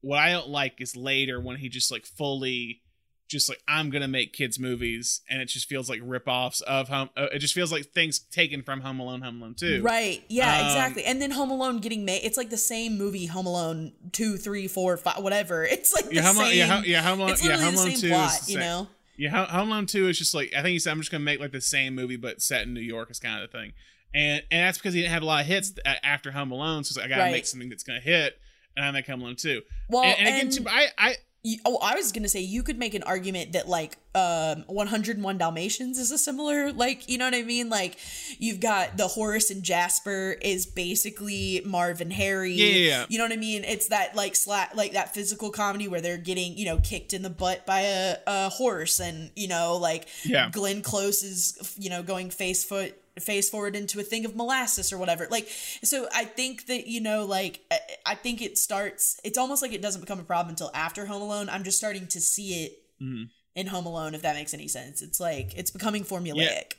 what I don't like is later when he just like fully. Just like I'm gonna make kids movies, and it just feels like rip-offs of Home. Uh, it just feels like things taken from Home Alone, Home Alone Two. Right. Yeah, Um, exactly. And then Home Alone getting made. It's like the same movie, Home Alone two, three, four, five, whatever. It's like the Yeah, Home same. Yeah, Home- yeah, Home Alone. It's Yeah, Home Alone Two plot, you know. Yeah, Home Alone Two is just like I think he said I'm just gonna make like the same movie but set in New York is kind of the thing, and and that's because he didn't have a lot of hits after Home Alone, so like, I gotta Right. make something that's gonna hit, and I make Home Alone Two. Well, and, and again, and- too, I I you, oh, I was gonna say you could make an argument that like um 101 Dalmatians is a similar like you know what I mean like you've got the Horace and Jasper is basically Marvin Harry Yeah, yeah, yeah. you know what I mean it's that like slat like that physical comedy where they're getting you know kicked in the butt by a, a horse and you know like Yeah. Glenn Close is you know going face foot face forward into a thing of molasses or whatever like so i think that you know like I- think it starts it's almost like it doesn't become a problem until after home alone i'm just starting to see it Mhm. in home alone if that makes any sense it's like it's becoming formulaic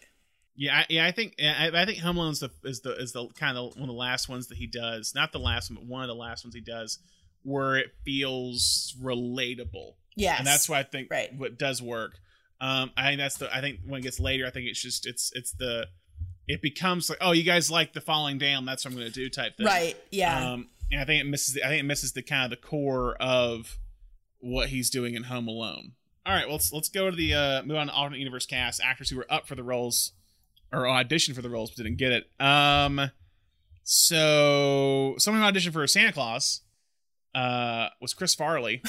Yeah, I, yeah, I think I, I think Home Alone's the is the is the kind of one of the last ones that he does. Not the last one, but one of the last ones he does, where it feels relatable. Yes. and that's why I think Right. what does work. Um, I think that's the. I think when it gets later, I think it's just it's it's the. It becomes like, oh, you guys like the falling down. That's what I'm going to do type thing. Right, yeah. Um, and I think it misses. The, I think it misses the kind of the core of what he's doing in Home Alone. All right, well, let's let's go to the uh, move on to alternate universe cast actors who were up for the roles or auditioned for the roles but didn't get it. Um, so someone who auditioned for Santa Claus uh, was Chris Farley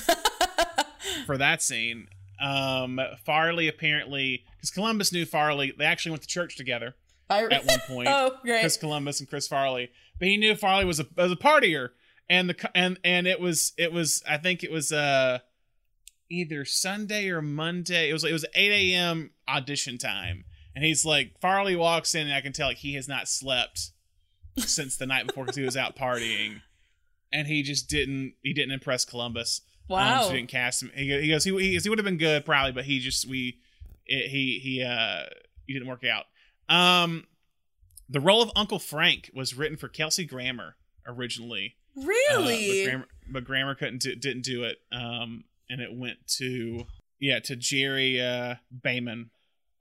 for that scene. Um, Farley apparently because Columbus knew Farley. They actually went to church together I, at one point. oh great Chris Columbus and Chris Farley, but he knew Farley was a was a partier, and the and and it was it was I think it was uh either Sunday or Monday. It was it was eight a.m. audition time, and he's like Farley walks in, and I can tell like he has not slept since the night before because he was out partying, and he just didn't he didn't impress Columbus. Um, Wow. so he didn't cast him. He, he goes he he, he would have been good probably, but he just we it, he he uh he didn't work out. Um, the role of Uncle Frank was written for Kelsey Grammer originally. Uh, really but, Grammer, but Grammer couldn't do, didn't do it. Um, and it went to yeah to Gerry uh, Bamman.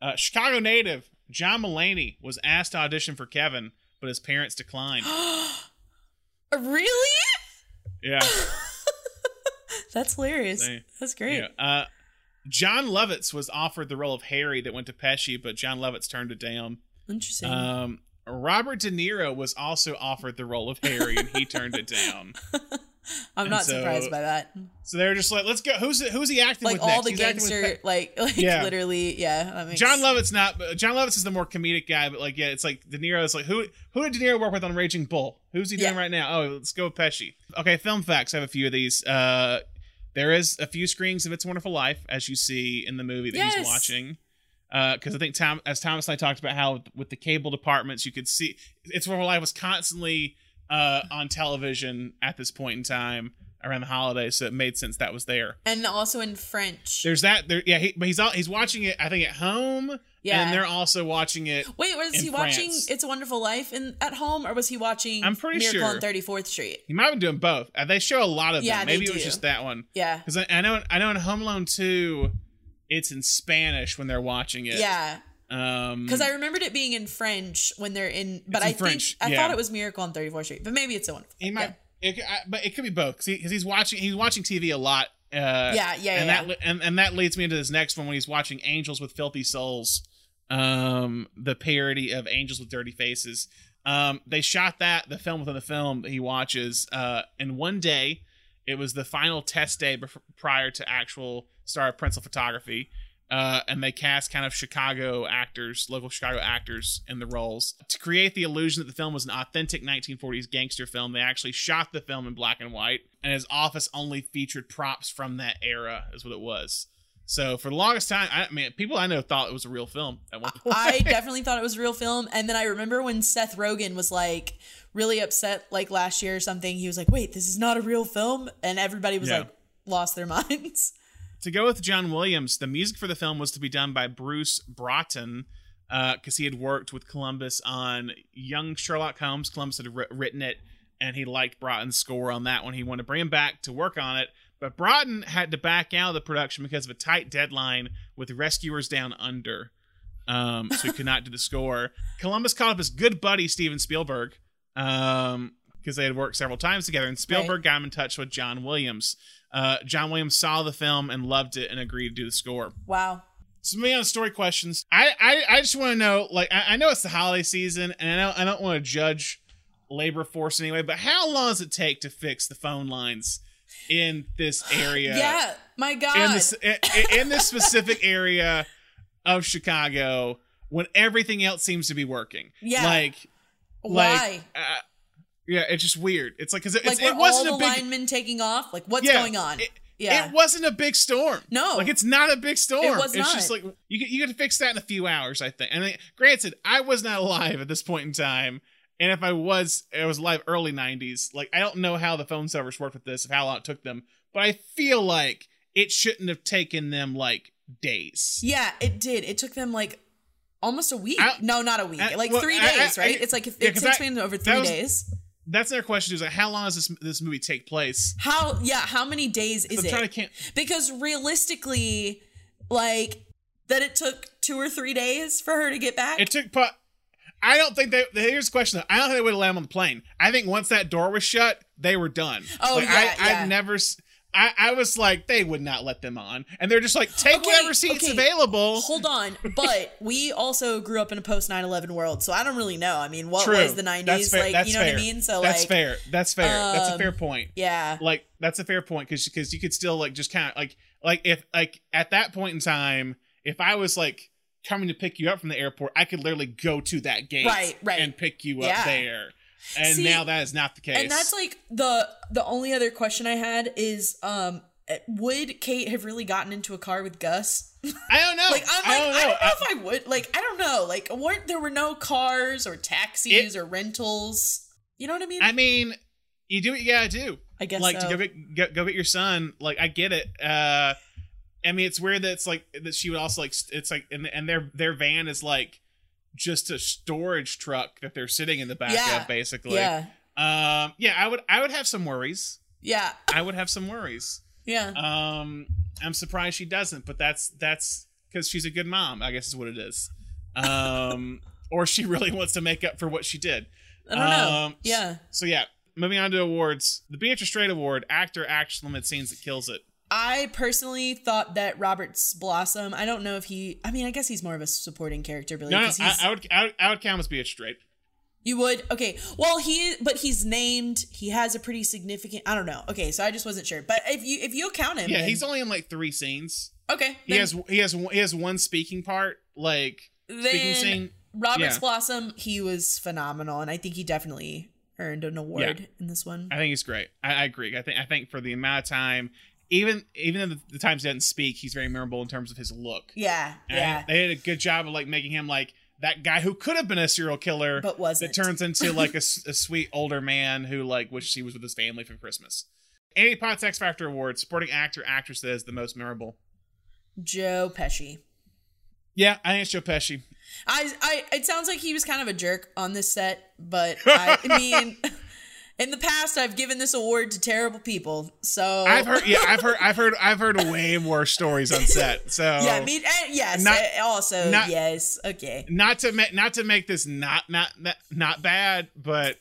Uh, Chicago native John Mulaney was asked to audition for Kevin, but his parents declined. really yeah, that's hilarious They- that's great yeah. Uh, Jon Lovitz was offered the role of Harry that went to Pesci, but Jon Lovitz turned it down. interesting Um, Robert De Niro was also offered the role of Harry, and he turned it down. i'm and not so- surprised by that So they're just like, let's go. Who's who's he acting like with? all next? the He's acting with like like Yeah. literally yeah that makes Jon Lovitz not. Jon Lovitz is the more comedic guy, but like, yeah, it's like De Niro is like, who who did De Niro work with on Raging Bull? Who's he doing Yeah. right now? Oh, let's go with Pesci. Okay, film facts. I have a few of these. Uh, there is a few screenings of It's Wonderful Life, as you see in the movie that Yes. he's watching. Because I think Tom, as Thomas and I talked about how with the cable departments, you could see It's Wonderful Life was constantly uh, on television at this point in time around the holidays, so it made sense that was there. and also in french There's that. There, yeah, he, but he's all, he's watching it. I think at home. Yeah. and they're also watching it. Wait, was he watching It's a Wonderful Life in at home, or was he watching I'm pretty Miracle sure. on Thirty Fourth Street? He might have been doing both. Uh, they show a lot of Yeah, them. Maybe it was just that one. Yeah, Because I, I know, I know in Home Alone two, it's in Spanish when they're watching it. yeah. Um, Because I remembered it being in French when they're in, but in I French, think I yeah. thought it was Miracle on Thirty Fourth Street, but maybe it's a Wonderful. he might. It, I, but it could be both because he's watching. He's watching TV a lot. Uh, Yeah, yeah, and yeah. that and, and that leads me into this next one when he's watching Angels with Filthy Souls, um, the parody of Angels with Dirty Faces. Um, they shot that the film within the film that he watches uh, in one day. It was the final test day bef- prior to actual start of Principal Photography. Uh, and they cast kind of Chicago actors, local Chicago actors in the roles. To create the illusion that the film was an authentic 1940s gangster film, they actually shot the film in black and white, and his office only featured props from that era, is what it was. So for the longest time, I mean, people I know thought it was a real film at one point. I definitely thought it was a real film, and then I remember when Seth Rogen was like really upset, like last year or something. He was like, "Wait, this is not a real film," and everybody was Yeah. like lost their minds. To go with John Williams, the music for the film was to be done by Bruce Broughton because he had worked with Columbus on Young Sherlock Holmes. Columbus had wri- written it, and he liked Broughton's score on that one. He wanted to bring him back to work on it, but Broughton had to back out of the production because of a tight deadline with Rescuers Down Under. Um, so he could not do the score. Columbus called up his good buddy Steven Spielberg um, because they had worked several times together, and Spielberg got him in touch with John Williams. Uh, John Williams saw the film and loved it and agreed to do the score. Wow. So moving on to story questions. I I, I just want to know, like, I, I know it's the holiday season, and I know I don't want to judge labor force anyway, but how long does it take to fix the phone lines in this area? Yeah, My God. in this in, in this specific area of Chicago when everything else seems to be working. Yeah. like Why? like uh, yeah, it's just weird. It's like because it, like it wasn't all a the big. linemen taking off? Like what's Yeah, going on? it- yeah. It wasn't a big storm. No. like it's not a big storm. It was it's just like you you could fix that in a few hours, I think. And I, granted, I was not alive at this point in time, and if I was, I was alive early '90s. Like I don't know how the phone servers worked with this, how long it took them, but I feel like it shouldn't have taken them like days. yeah, it did. It took them like almost a week. I- no, not a week. I- like well, three I- I- days, right? It's like if yeah, it takes me over three was- days. That's their question: Is like how long does this this movie take place? How yeah, how many days is I'm it? trying to can't. because realistically, like that it took two or three days for her to get back. It took. But I don't think they. Here's the question: though. I don't think they would have landed on the plane. I think once that door was shut, they were done. Oh, like, yeah, I, yeah. I've never. I, I was like, they would not let them on, and they're just like, take Okay, whatever seats okay. available. Hold on, but we also grew up in a post 9/11 world, so I don't really know. I mean, what True. was the 90s That's fair. like? That's you know fair. what I mean? So that's like, fair. That's fair. that's a um, fair point. yeah, Like that's a fair point because because you could still like just kind of like like if like at that point in time, if I was like coming to pick you up from the airport, I could literally go to that gate Right, right. and pick you Yeah. up there. And See, now that is not the case. and that's like the the only other question I had is, um, would Kate have really gotten into a car with Gus? I don't know. Like I'm I like don't I know. don't know if I would. Like I don't know. Like weren't there were no cars or taxis or rentals? You know what I mean? I mean, you do what you gotta do. I guess like so. to go get go, go get your son. Like I get it. Uh, I mean, it's weird that it's like that she would also like it's like and and their their van is like just a storage truck that they're sitting in the back Yeah. of, basically. Yeah. Um. Yeah. I would. I would have some worries. yeah, I would have some worries. yeah. Um. I'm surprised she doesn't, but that's that's because she's a good mom. I guess is what it is. Um. or she really wants to make up for what she did. I don't know. Um, Yeah. So yeah, moving on to awards. The Beatrice Straight Award, actor, action limit scenes that kills it. I personally thought that Roberts Blossom. I don't know if he. I mean, I guess he's more of a supporting character, really. No, no, I, I would, I would, I would count him as Beatrice Straight. You would okay. Well, he but he's named. He has a pretty significant. I don't know. Okay, so I just wasn't sure. But if you if you count him, Yeah, then- he's only in like three scenes. okay. He has, he has, he has one speaking part, like speaking scene. Roberts Yeah. Blossom. He was phenomenal, and I think he definitely earned an award Yeah. in this one. I think he's great. I, I agree. I think, I think for the amount of time, even even in the, times he doesn't speak, he's very memorable in terms of his look. Yeah, And yeah. they did a good job of like making him like that guy who could have been a serial killer, But wasn't. That turns into like a sweet older man who like wishes he was with his family for Christmas. Annie Potts X Factor Award, supporting actor, actress that is the most memorable. Joe Pesci. Yeah, I think it's Joe Pesci. I, I, it sounds like he was kind of a jerk on this set, but I, I mean, in the past, I've given this award to terrible people. So I've heard, yeah, I've heard, I've heard, I've heard way worse stories on set. So yeah, I mean, eh, yes, Not- eh, also not- yes, okay, not to make not to make this not not not, bad, but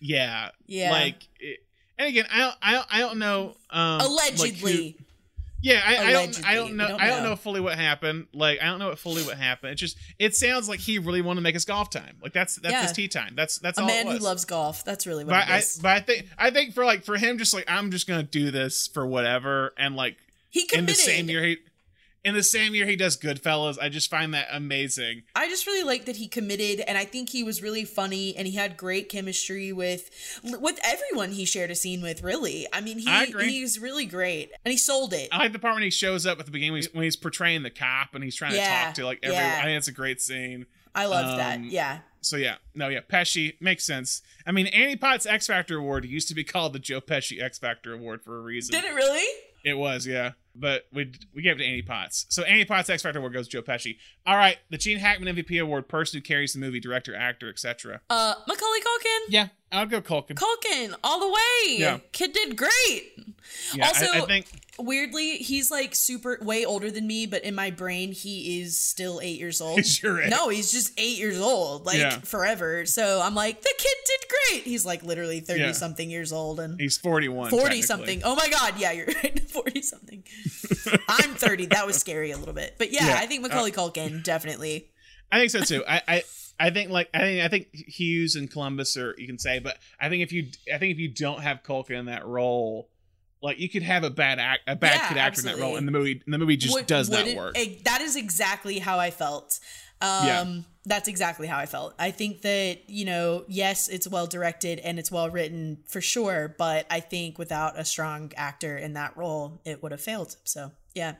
yeah, Yeah. Like, it, and again, I don't, I don't, I don't know. Um, like, who- allegedly. Yeah, I, I don't, I don't know, don't I don't know. fully what happened. Like, I don't know what fully what happened. It just, it sounds like he really wanted to make his golf time. Like that's that's Yeah. his tea time. That's that's a all man it who loves golf. That's really what But it I, but I think, I think for like for him, just like I'm just gonna do this for whatever, and like he in committed. the same year he, in the same year he does Goodfellas. I just find that amazing. I just really like that he committed, and I think he was really funny, and he had great chemistry with with everyone he shared a scene with. Really, I mean, he I he's really great, and he sold it. I like the part when he shows up at the beginning when he's, when he's portraying the cop and he's trying to talk to like everyone. yeah. I think it's a great scene. I that. Um, Yeah, So yeah, no, yeah, Pesci makes sense. I mean, Annie Potts X Factor Award used to be called the Joe Pesci X Factor Award for a reason. did it really? It was, yeah. But we we gave it to Annie Potts. So Annie Potts X Factor Award goes to Joe Pesci. All right, the Gene Hackman MVP Award, person who carries the movie, director, actor, etc. Uh, Macaulay Culkin. Yeah, I'll go Culkin. Culkin, all the way. Yeah. kid did great. Yeah, also, I think- weirdly, he's like super way older than me, but in my brain, he is still eight years old. Your. No, he's just eight years old, like Yeah. forever. So I'm like, the kid did great. He's like literally thirty Yeah. something years old and He's forty one. forty something. Oh my god, yeah, you're right, forty something. I'm thirty. That was scary a little bit, but yeah, Yeah. I think Macaulay uh, Culkin definitely. I think so too. I, I I think like I think I think Hughes and Columbus or you can say, but I think if you I think if you don't have Culkin in that role, like you could have a bad act, a bad Yeah, kid actor in that role, and the movie, and the movie just Would- does not wouldn't- work. eh, that is exactly how I felt. Um, Yeah. That's exactly how I felt. I think that, you know, yes, it's well directed and it's well written for sure, but I think without a strong actor in that role, it would have failed. So, yeah.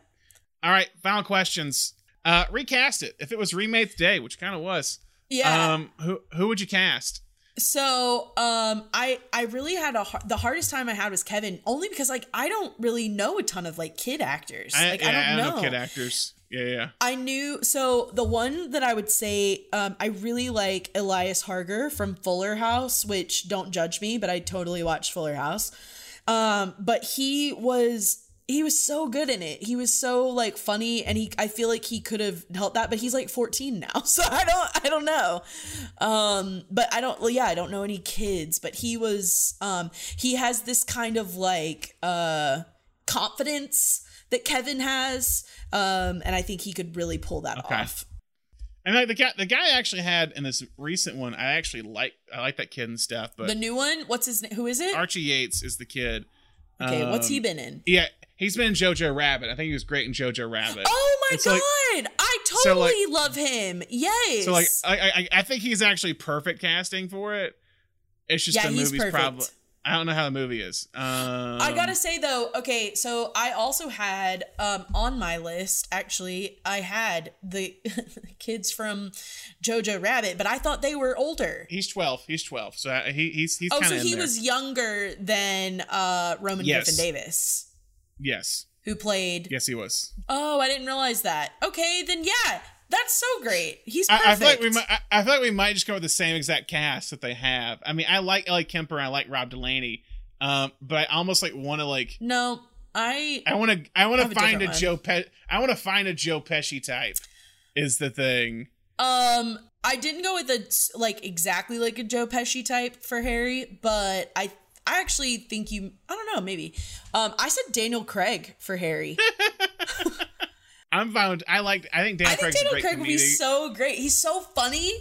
All right, final questions. Uh, recast it if it was remade today, which kind of was. Yeah. Um, who who would you cast? So, um, I I really had a the hardest time I had was Kevin, only because like I don't really know a ton of like kid actors. I, like yeah, I don't know. kid actors. Yeah, yeah. I knew so the one that I would say um, I really like Elias Harger from Fuller House, which don't judge me, but I totally watched Fuller House. Um, but he was he was so good in it. He was so like funny, and he I feel like he could have helped that, but he's like 14 now, so I don't I don't know. Um, but I don't well, yeah I don't know any kids, but he was um he has this kind of like uh confidence that Kevin has. Um, and I think he could really pull that Okay. off. And like the guy, the guy I actually had in this recent one, I actually like. I like that kid and stuff. But the new one, what's his name? Who is it? Archie Yates is the kid. Okay, what's he Um, been in? Yeah, he's been in Jojo Rabbit. I think he was great in Jojo Rabbit. Oh my It's god, like- I so, totally like- love him. Yes. So like, I, I I think he's actually perfect casting for it. It's just Yeah, the movie's problem. I don't know how the movie is. Um, I gotta say though, okay, so I also had um on my list actually I had the kids from Jojo Rabbit, but I thought they were older. He's twelve. He's twelve. So uh, he he's he's oh, so he there. was younger than uh Roman Yes. Griffin Davis, yes, who played. yes, he was. Oh, I didn't realize that. Okay, then yeah, that's so great. He's I, perfect. I feel like we might. I, I feel like we might just go with the same exact cast that they have. I mean, I like Ellie Kemper. I like Rob Delaney. Um, but I almost like want to like. No, I. I want to. I want to find a Joe Pe- I want to find a Joe Pesci type. Is the thing. Um, I didn't go with a like exactly like a Joe Pesci type for Harry, but I I actually think you I don't know maybe. Um, I said Daniel Craig for Harry. I'm found. I like. I think Dan I think Craig's Daniel Craig would be so great. He's so funny.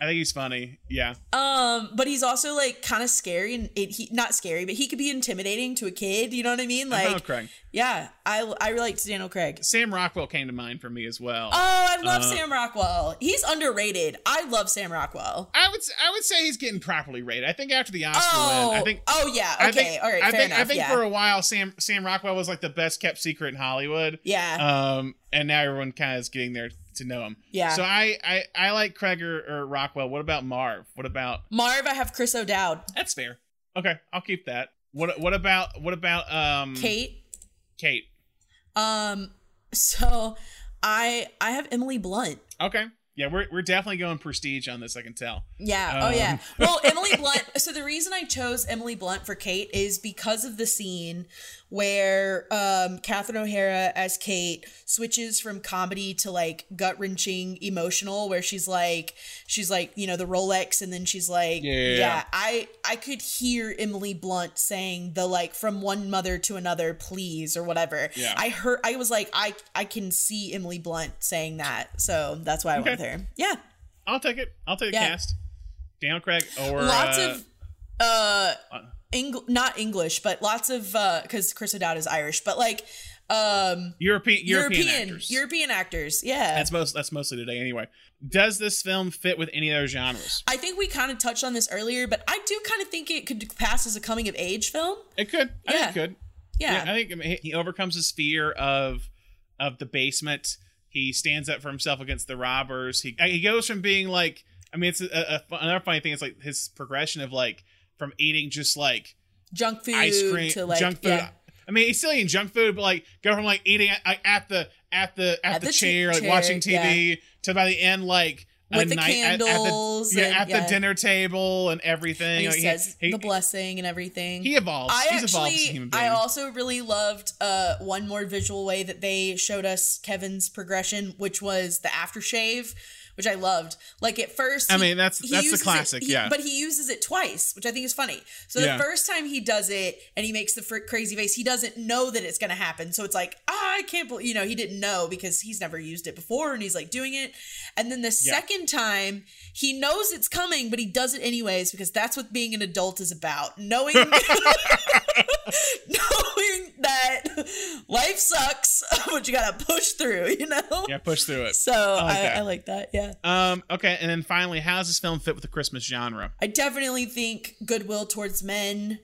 I think he's funny. Yeah. Um, but he's also like kind of scary and it, he not scary, but he could be intimidating to a kid. You know what I mean? Like, found Craig. yeah, I I relate to Daniel Craig. Sam Rockwell came to mind for me as well. Oh, I love Uh, Sam Rockwell. He's underrated. I love Sam Rockwell. I would. I would say he's getting properly rated. I think after the Oscar Oh, win, I think. oh yeah, okay, think, all right, I fair think, I think yeah. for a while, Sam Sam Rockwell was like the best kept secret in Hollywood. Yeah. Um, and now everyone kind of is getting there to know him. Yeah. So I I, I like Craig or, or Rockwell. What about Marv? What about? Marv, I have Chris O'Dowd. That's fair. Okay, I'll keep that. What what about what about um Kate. Kate. Um, so I I have Emily Blunt. Okay. Yeah, we're we're definitely going prestige on this. I can tell. Yeah. oh Um, yeah. Well, Emily Blunt. So the reason I chose Emily Blunt for Kate is because of the scene where um, Catherine O'Hara as Kate switches from comedy to like gut wrenching emotional, where she's like, she's like, you know, the Rolex, and then she's like, Yeah, yeah, yeah. I I could hear Emily Blunt saying the like from one mother to another, please or whatever. Yeah. I heard. I was like, I I can see Emily Blunt saying that, so that's why I went Okay. with her. Yeah. I'll take it. I'll take the Yeah. cast. Daniel Craig or lots uh, of uh Eng- not english but lots of uh because chris o'dowd is irish but like um European European, european actors. european actors yeah That's most. That's mostly today anyway. Does this film fit with any other genres? i think we kind of touched on this earlier but i do kind of think it could pass as a coming of age film It could. I think Yeah. it could. yeah, I think I mean, he overcomes his fear of of the basement. He stands up for himself against the robbers. He he goes from being like. I mean, it's a, a, another funny thing. Is like his progression of like from eating just like junk food ice cream, to like junk food. yeah. I mean, he's still eating junk food, but like go from like eating at, at the at the at, At the, the cha- chair, like chair, watching TV, to by the end like With the night at- candles at, the, yeah, and- at yeah. the dinner table and everything. and he Like, says he- the blessing and everything. he evolves. I He's evolved as a actually. I also really loved uh, one more visual way that they showed us Kevin's progression, which was the aftershave, which I loved. Like at first, I he- mean, that's- that's the uses it- classic, he- yeah. But he uses it twice, which I think is funny. So the Yeah. first time he does it and he makes the fr- crazy face, he doesn't know that it's going to happen. So it's like, ah, I can't believe, you know, he didn't know because he's never used it before and he's like doing it. And then the Yeah. second time, he knows it's coming, but he does it anyways because that's what being an adult is about. Knowing knowing life sucks, but you gotta push through, you know? Yeah, push through it. So I like I, that. I like that, yeah. Um, okay, and then finally, how does this film fit with the Christmas genre? I definitely think goodwill towards men,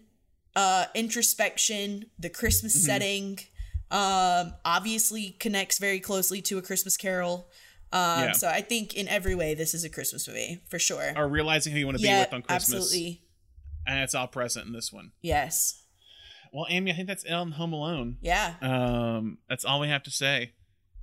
uh, introspection, the Christmas Mhm. setting, um, obviously connects very closely to a Christmas Carol. Um, Yeah. so I think in every way this is a Christmas movie for sure. Or realizing who you want to Yeah, be with on Christmas. absolutely. And it's all present in this one. Yes. Well, Amy, I think that's it on Home Alone. Yeah. Um, that's all we have to say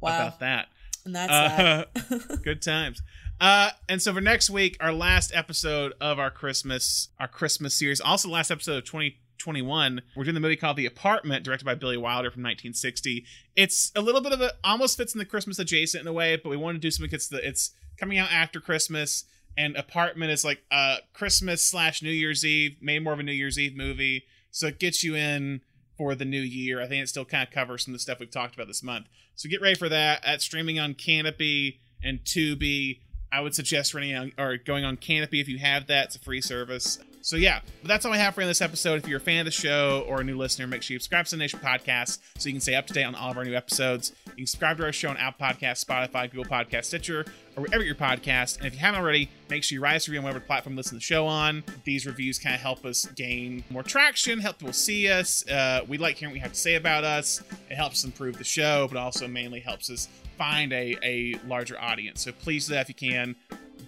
Wow. about that. And that's Uh, that. good times. Uh, and so for next week, our last episode of our Christmas, our Christmas series, also the last episode of 2021, we're doing the movie called The Apartment, directed by Billy Wilder from 1960. It's a little bit of a, almost fits in the Christmas adjacent in a way, but we want to do something because it's coming out after Christmas, and Apartment is like a Christmas slash New Year's Eve, made more of a New Year's Eve movie, so it gets you in for the new year. I think it still kind of covers some of the stuff we've talked about this month. So get ready for that. That's streaming on Kanopy and Tubi. I would suggest running on or going on Kanopy if you have that. It's a free service. So yeah, but that's all I have for this episode. If you're a fan of the show or a new listener, make sure you subscribe to the Nation Podcast so you can stay up to date on all of our new episodes. You can subscribe to our show on Apple Podcasts, Spotify, Google Podcast, Stitcher, or wherever your podcast. And if you haven't already, make sure you write us a review on whatever platform you listen to the show on. These reviews kind of help us gain more traction, help people see us. Uh, we like hearing what you have to say about us. It helps improve the show, but also mainly helps us find a, a larger audience. So please do that if you can.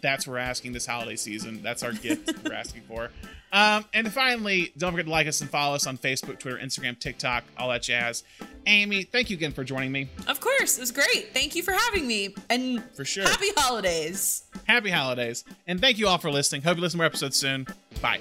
That's what we're asking this holiday season. That's our gift we're asking for. Um, and finally, don't forget to like us and follow us on Facebook, Twitter, Instagram, TikTok, all that jazz. Amy, thank you again for joining me. Of course, it was great. Thank you for having me. And For sure. happy holidays. Happy holidays. And thank you all for listening. Hope you listen to more episodes soon. Bye.